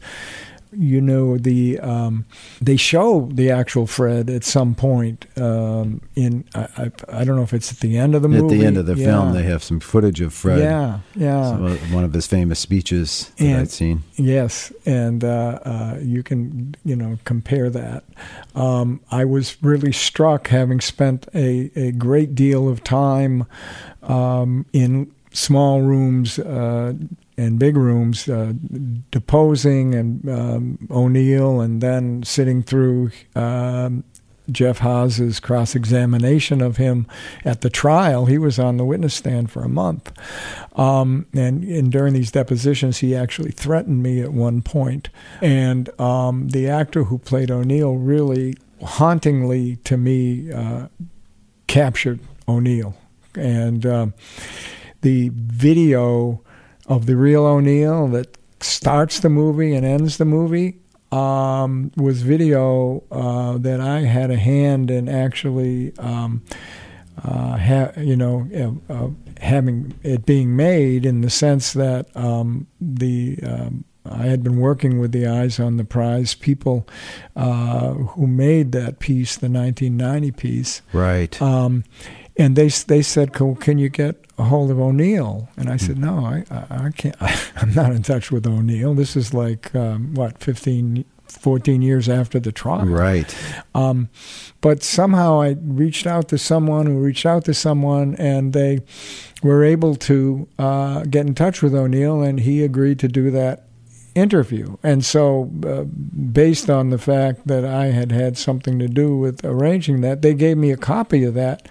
you know the um, they show the actual Fred at some point um, in I, I I don't know if it's at the end of the At the end of the film, they have some footage of Fred. Yeah, yeah. Some one of his famous speeches that And- I'd seen. Yes, and uh, uh, you can you know compare that. Um, I was really struck, having spent a, a great deal of time um, in small rooms uh, and big rooms, uh, deposing and um, O'Neal, and then sitting through. Um, Jeff Haas's cross examination of him at the trial. He was on the witness stand for a month. Um, and, and during these depositions, he actually threatened me at one point. And um, the actor who played O'Neal really hauntingly to me uh, captured O'Neal. And um, the video of the real O'Neal that starts the movie and ends the movie um, was video uh, that I had a hand in actually, um, uh, ha- you know, uh, uh, having it being made in the sense that um, the um, I had been working with the Eyes on the Prize people uh, who made that piece, the 1990 piece, Right. And they they said, "Can can you get a hold of O'Neal?" And I said, "No, I I, I can't. [laughs] I'm not in touch with O'Neal. This is like um, what 15, 14 years after the trial, right. um, but somehow I reached out to someone who reached out to someone, and they were able to uh, get in touch with O'Neal, and he agreed to do that interview. And so, uh, based on the fact that I had had something to do with arranging that, they gave me a copy of that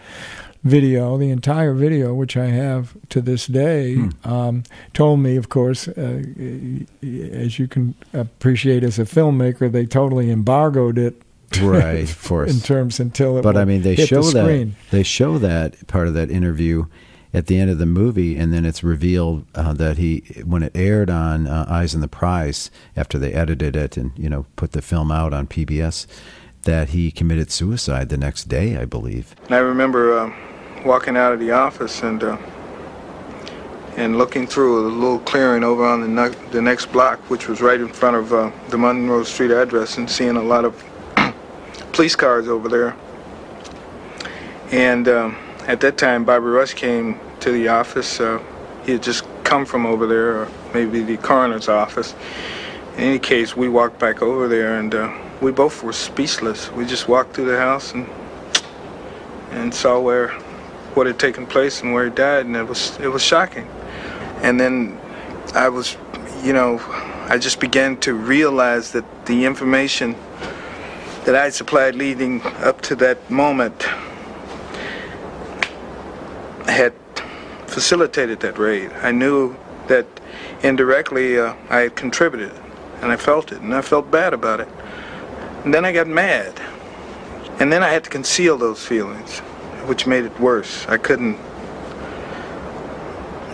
video, the entire video, which I have to this day, um, told me, of course, uh, as you can appreciate as a filmmaker, they totally embargoed it. Right, of [laughs] course. in terms until it but I mean, they show the that they show that part of that interview at the end of the movie, and then it's revealed uh, that he, when it aired on uh, Eyes on the Prize, after they edited it and you know put the film out on PBS, that he committed suicide the next day, I believe. And I remember uh, walking out of the office and uh, and looking through a little clearing over on the, ne- the next block, which was right in front of uh, the Monroe Street address, and seeing a lot of [clears throat] police cars over there. And um, at that time, Bobby Rush came to the office. Uh, he had just come from over there, or maybe the coroner's office. In any case, we walked back over there, and uh, we both were speechless. We just walked through the house and and saw where what had taken place and where he died, and it was it was shocking. And then I was, you know, I just began to realize that the information that I supplied leading up to that moment had facilitated that raid. I knew that indirectly uh, I had contributed, and I felt it, and I felt bad about it. And then I got mad. And then I had to conceal those feelings, which made it worse. I couldn't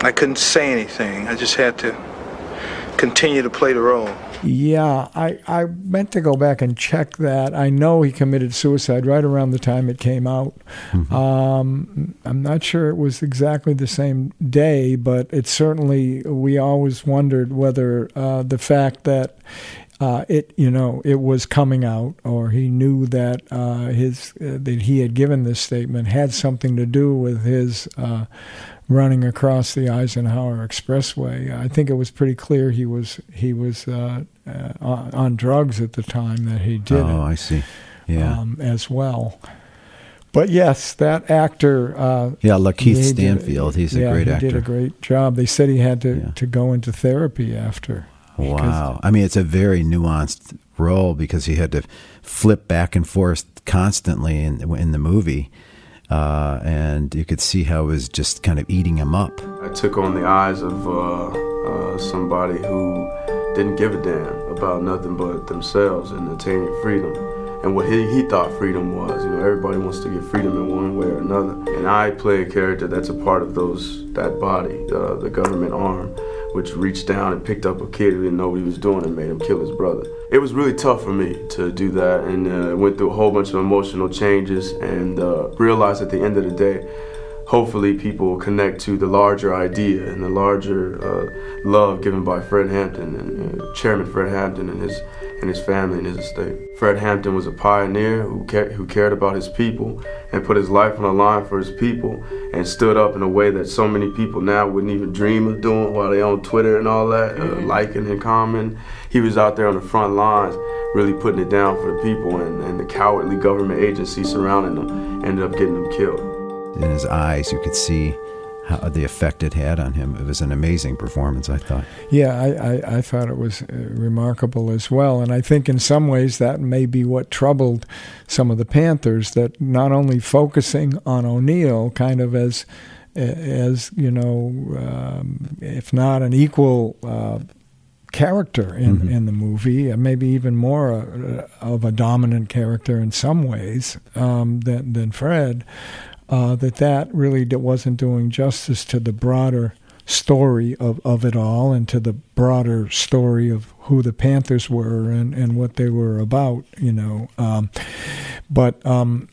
I couldn't say anything. I just had to continue to play the role. Yeah, I, I meant to go back and check that. I know he committed suicide right around the time it came out. Mm-hmm. Um, I'm not sure it was exactly the same day, but it certainly, we always wondered whether uh, the fact that uh, it you know it was coming out, or he knew that uh, his uh, that he had given this statement had something to do with his uh, running across the Eisenhower Expressway. I think it was pretty clear he was he was uh, uh, on, drugs at the time that he did oh, it I see. Yeah. um, as well. But yes, that actor. Uh, Yeah, LaKeith did- Stanfield, he's a yeah, great he did a great job. They said he had to, Yeah. to go into therapy after. Wow. I mean, it's a very nuanced role because he had to flip back and forth constantly in in the movie, uh, and you could see how it was just kind of eating him up. I took on the eyes of uh, uh, somebody who didn't give a damn about nothing but themselves and attaining freedom and what he, he thought freedom was. You know, everybody wants to get freedom in one way or another. And I play a character that's a part of those that body, uh, the government arm, which reached down and picked up a kid who didn't know what he was doing and made him kill his brother. It was really tough for me to do that and uh, went through a whole bunch of emotional changes and uh, realized at the end of the day, hopefully people will connect to the larger idea and the larger uh, love given by Fred Hampton and uh, Chairman Fred Hampton and his and his family and his estate. Fred Hampton was a pioneer who ca- who cared about his people and put his life on the line for his people and stood up in a way that so many people now wouldn't even dream of doing while they on Twitter and all that, uh, liking and commenting. He was out there on the front lines really putting it down for the people and, and the cowardly government agencies surrounding them ended up getting them killed. In his eyes, you could see how the effect it had on him. It was an amazing performance, I thought. Yeah, I, I, I thought it was uh, remarkable as well. And I think in some ways that may be what troubled some of the Panthers, that not only focusing on O'Neal kind of as, as you know, um, if not an equal uh, character in, Mhm. in the movie, uh, maybe even more uh, of a dominant character in some ways um, than, than Fred, uh, that that really wasn't doing justice to the broader story of, of it all and to the broader story of who the Panthers were and, and what they were about, you know. Um, but um,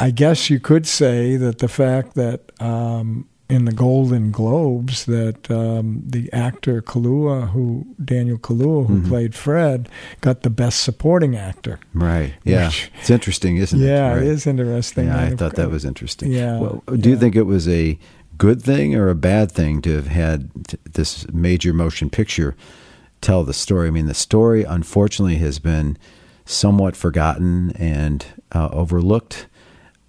I guess you could say that the fact that um, in the Golden Globes that um, the actor Kaluuya, who Daniel Kaluuya, who Mhm. played Fred, got the best supporting actor. Right. Yeah. Which- it's interesting, isn't it? Yeah, Right. it is interesting. Yeah, I thought that was interesting. Yeah. Well, do you think it was a good thing or a bad thing to have had t- this major motion picture tell the story? I mean, the story unfortunately has been somewhat forgotten and uh, overlooked.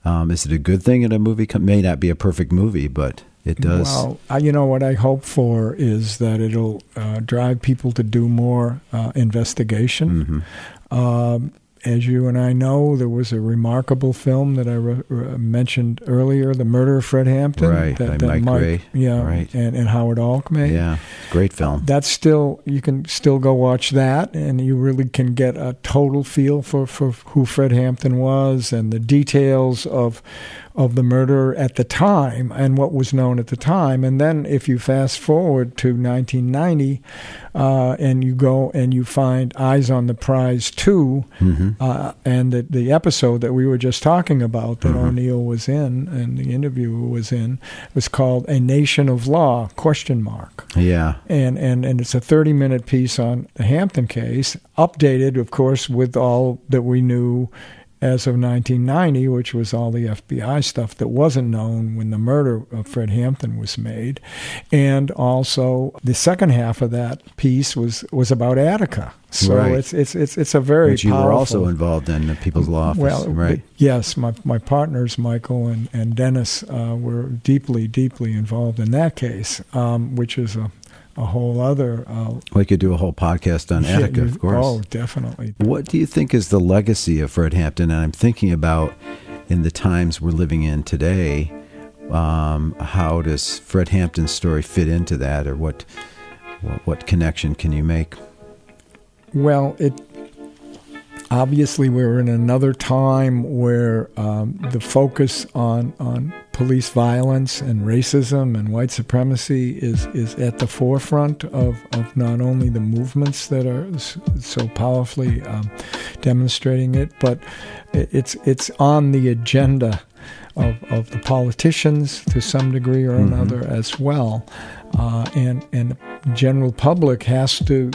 Um, is it a good thing that a movie com- may not be a perfect movie, but it does? Well, I, you know what I hope for is that it'll uh, drive people to do more uh, investigation. Mhm. Um, as you and I know, there was a remarkable film that I re- re- mentioned earlier, "The Murder of Fred Hampton," Right, that, that Mike Gray. yeah, Right. and, and Howard Alk made. Yeah, great film. That's still you can still go watch that, and you really can get a total feel for, for who Fred Hampton was and the details of of the murder at the time and what was known at the time. And then if you fast forward to 1990, uh, and you go and you find Eyes on the Prize two, Mhm. uh, and the, the episode that we were just talking about that Mhm. O'Neal was in and the interviewer was in was called "A Nation of Law?" question mark Yeah. and and and it's a 30 minute piece on the Hampton case, updated, of course, with all that we knew as of 1990, which was all the FBI stuff that wasn't known when the murder of Fred Hampton was made, and also the second half of that piece was was about Attica. So Right. it's it's it's it's a very Which you powerful, were also involved in the People's Law Office, well, right? yes, my my partners Michael and and Dennis uh, were deeply deeply involved in that case, um, which is a a whole other. Uh, We could do a whole podcast on Attica, you- of course. Oh, definitely. What do you think is the legacy of Fred Hampton? And I'm thinking about in the times we're living in today, um, how does Fred Hampton's story fit into that, or what, what what connection can you make? Well, it. obviously, we're in another time where um, the focus on on police violence and racism and white supremacy is is at the forefront of, of not only the movements that are so powerfully um, demonstrating it, but it's it's on the agenda of, of the politicians to some degree or Mm-hmm. another as well, uh, and and the general public has to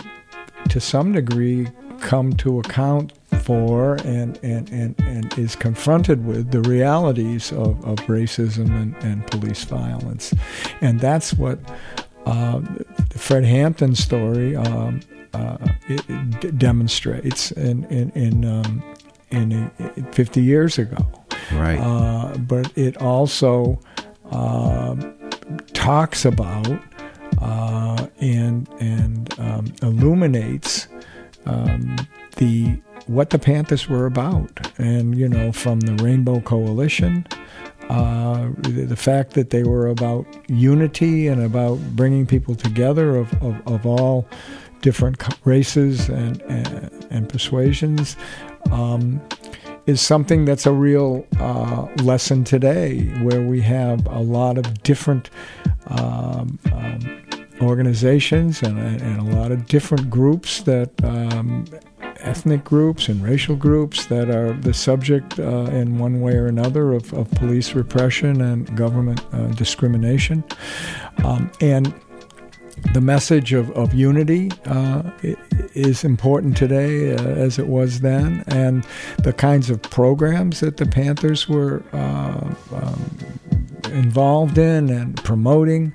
to some degree come to account for and, and, and, and is confronted with the realities of, of racism and, and police violence. And that's what uh, the Fred Hampton story um, uh, it, it demonstrates in, in, in, um, in, in 50 years ago. Right. Uh, but it also um talks about uh, and and um, illuminates um, the what the Panthers were about, and you know, from the Rainbow Coalition, uh, the, fact that they were about unity and about bringing people together of, of, of all different races and and, and persuasions. Um, is something that's a real uh, lesson today, where we have a lot of different um, um, organizations and, and a lot of different groups that um, ethnic groups and racial groups that are the subject uh, in one way or another of, of police repression and government uh, discrimination. Um, and the message of, of unity uh, is important today uh, as it was then, and the kinds of programs that the Panthers were uh, um, involved in and promoting,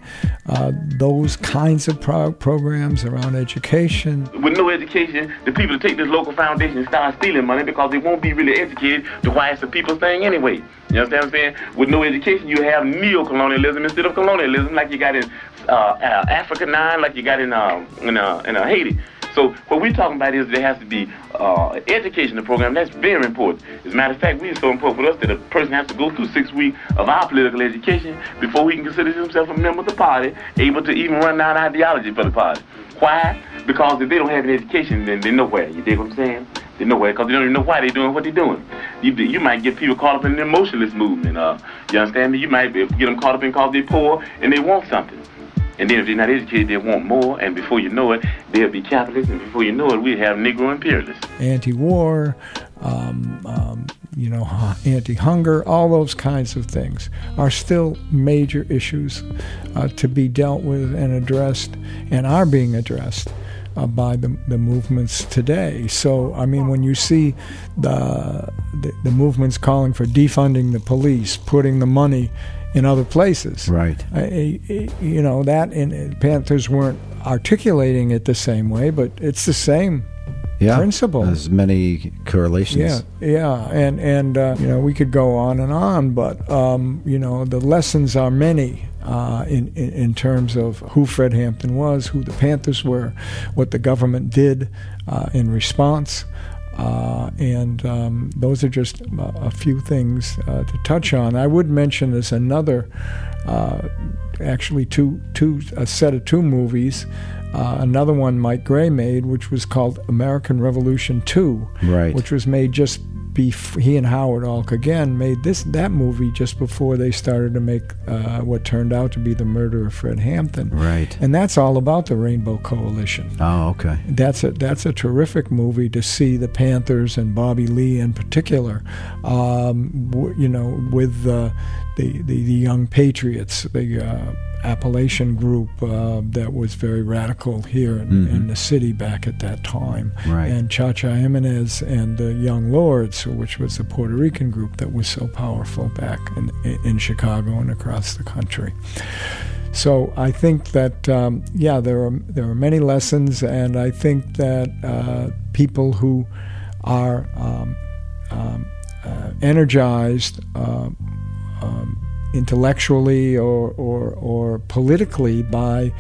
uh, those kinds of pro- programs around education. With no education, the people that take this local foundation and start stealing money because they won't be really educated to why it's a people thing anyway. You understand what I'm saying? With no education, you have neo-colonialism instead of colonialism, like you got in uh, uh, Africa Nine, like you got in uh, in, uh, in uh, Haiti. So what we're talking about is there has to be uh, educational program. That's very important. As a matter of fact, we so important for us that a person has to go through six weeks of our political education before he can consider himself a member of the party, able to even run down ideology for the party. Why? Because if they don't have an education, then they're nowhere. You dig what I'm saying? They're nowhere because they don't even know why they're doing what they're doing. You, you might get people caught up in the emotionless movement. Uh, you understand me? You might get them caught up in because they're poor and they want something. And then if they're not educated, they want more. And before you know it, they'll be capitalists. And before you know it, we have Negro imperialists. anti-war, um, um, you know, [laughs] anti-hunger, all those kinds of things are still major issues uh, to be dealt with and addressed, and are being addressed uh, by the, the movements today. So, I mean, when you see the, the the movements calling for defunding the police, putting the money in other places, Right. I- I- you know that and Panthers weren't articulating it the same way, but it's the same Yeah. principle. As many correlations. Yeah, yeah, and and uh, you know we could go on and on, but um, you know the lessons are many uh, in, in in terms of who Fred Hampton was, who the Panthers were, what the government did uh, in response. Uh, and um, those are just a, a few things uh, to touch on. I would mention there's another, uh, actually two two a set of two movies. Uh, another one Mike Gray made, which was called American Revolution Two, Right. which was made just bef- he and Howard Alk again made this that movie just before they started to make uh, what turned out to be the murder of Fred Hampton. Right. And that's all about the Rainbow Coalition. Oh, okay. That's a that's a terrific movie to see the Panthers and Bobby Lee in particular. Um, w- you know, with uh, the, the the Young Patriots, the uh, Appalachian group uh, that was very radical here in, Mhm. in the city back at that time, Right. and Cha Cha Jimenez and the Young Lords, which was the Puerto Rican group that was so powerful back in in Chicago and across the country. So I think that um, yeah, there are there are many lessons, and I think that uh, people who are um, um, uh, energized um, um, intellectually or, or or politically by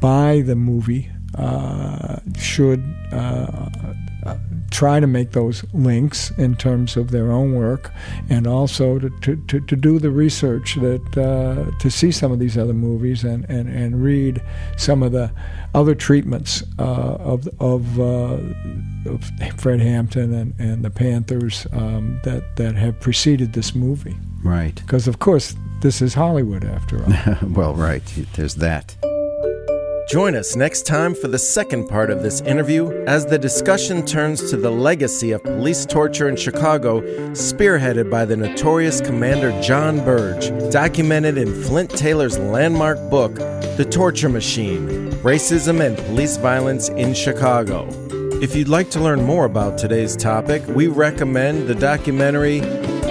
by the movie uh, should uh, uh, try to make those links in terms of their own work and also to, to, to, to do the research that uh, to see some of these other movies and, and, and read some of the other treatments uh, of, of, uh, of Fred Hampton and, and the Panthers um, that, that have preceded this movie. Right. Because, of course, this is Hollywood after all. [laughs] well, right. There's that. Join us next time for the second part of this interview as the discussion turns to the legacy of police torture in Chicago, spearheaded by the notorious Commander John Burge, documented in Flint Taylor's landmark book, The Torture Machine Racism and Police Violence in Chicago. If you'd like to learn more about today's topic, we recommend the documentary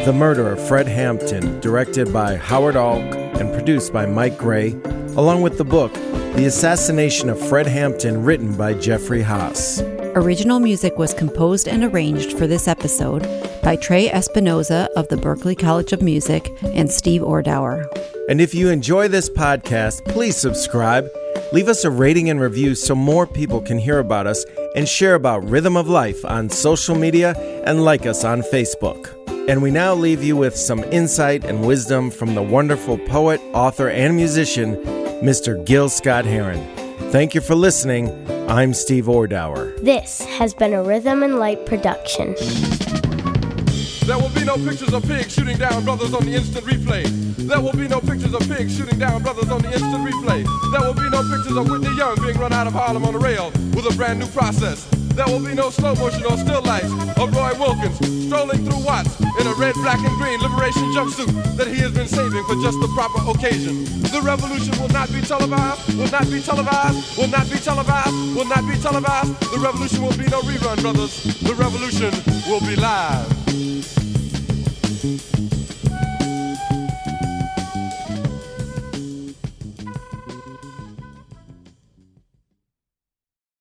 The Murder of Fred Hampton, directed by Howard Alk and produced by Mike Gray, along with the book the Assassination of Fred Hampton, written by Jeffrey Haas. Original music was composed and arranged for this episode by Trey Espinoza of the Berklee College of Music and Steve Ordower. And if you enjoy this podcast, please subscribe, leave us a rating and review so more people can hear about us, and share about Rhythm of Life on social media and like us on Facebook. And we now leave you with some insight and wisdom from the wonderful poet, author, and musician, Mr. Gil Scott Heron. Thank you for listening. I'm Steve Ordower. This has been a Rhythm and Light production. There will be no pictures of pigs shooting down brothers on the instant replay. There will be no pictures of pigs shooting down brothers on the instant replay. There will be no pictures of Whitney Young being run out of Harlem on the rail with a brand new process. There will be no slow motion or still lights of Roy Wilkins strolling through Watts in a red, black, and green liberation jumpsuit that he has been saving for just the proper occasion. The revolution will not be televised, will not be televised, will not be televised, will not be televised. The revolution will be no rerun, brothers. The revolution will be live.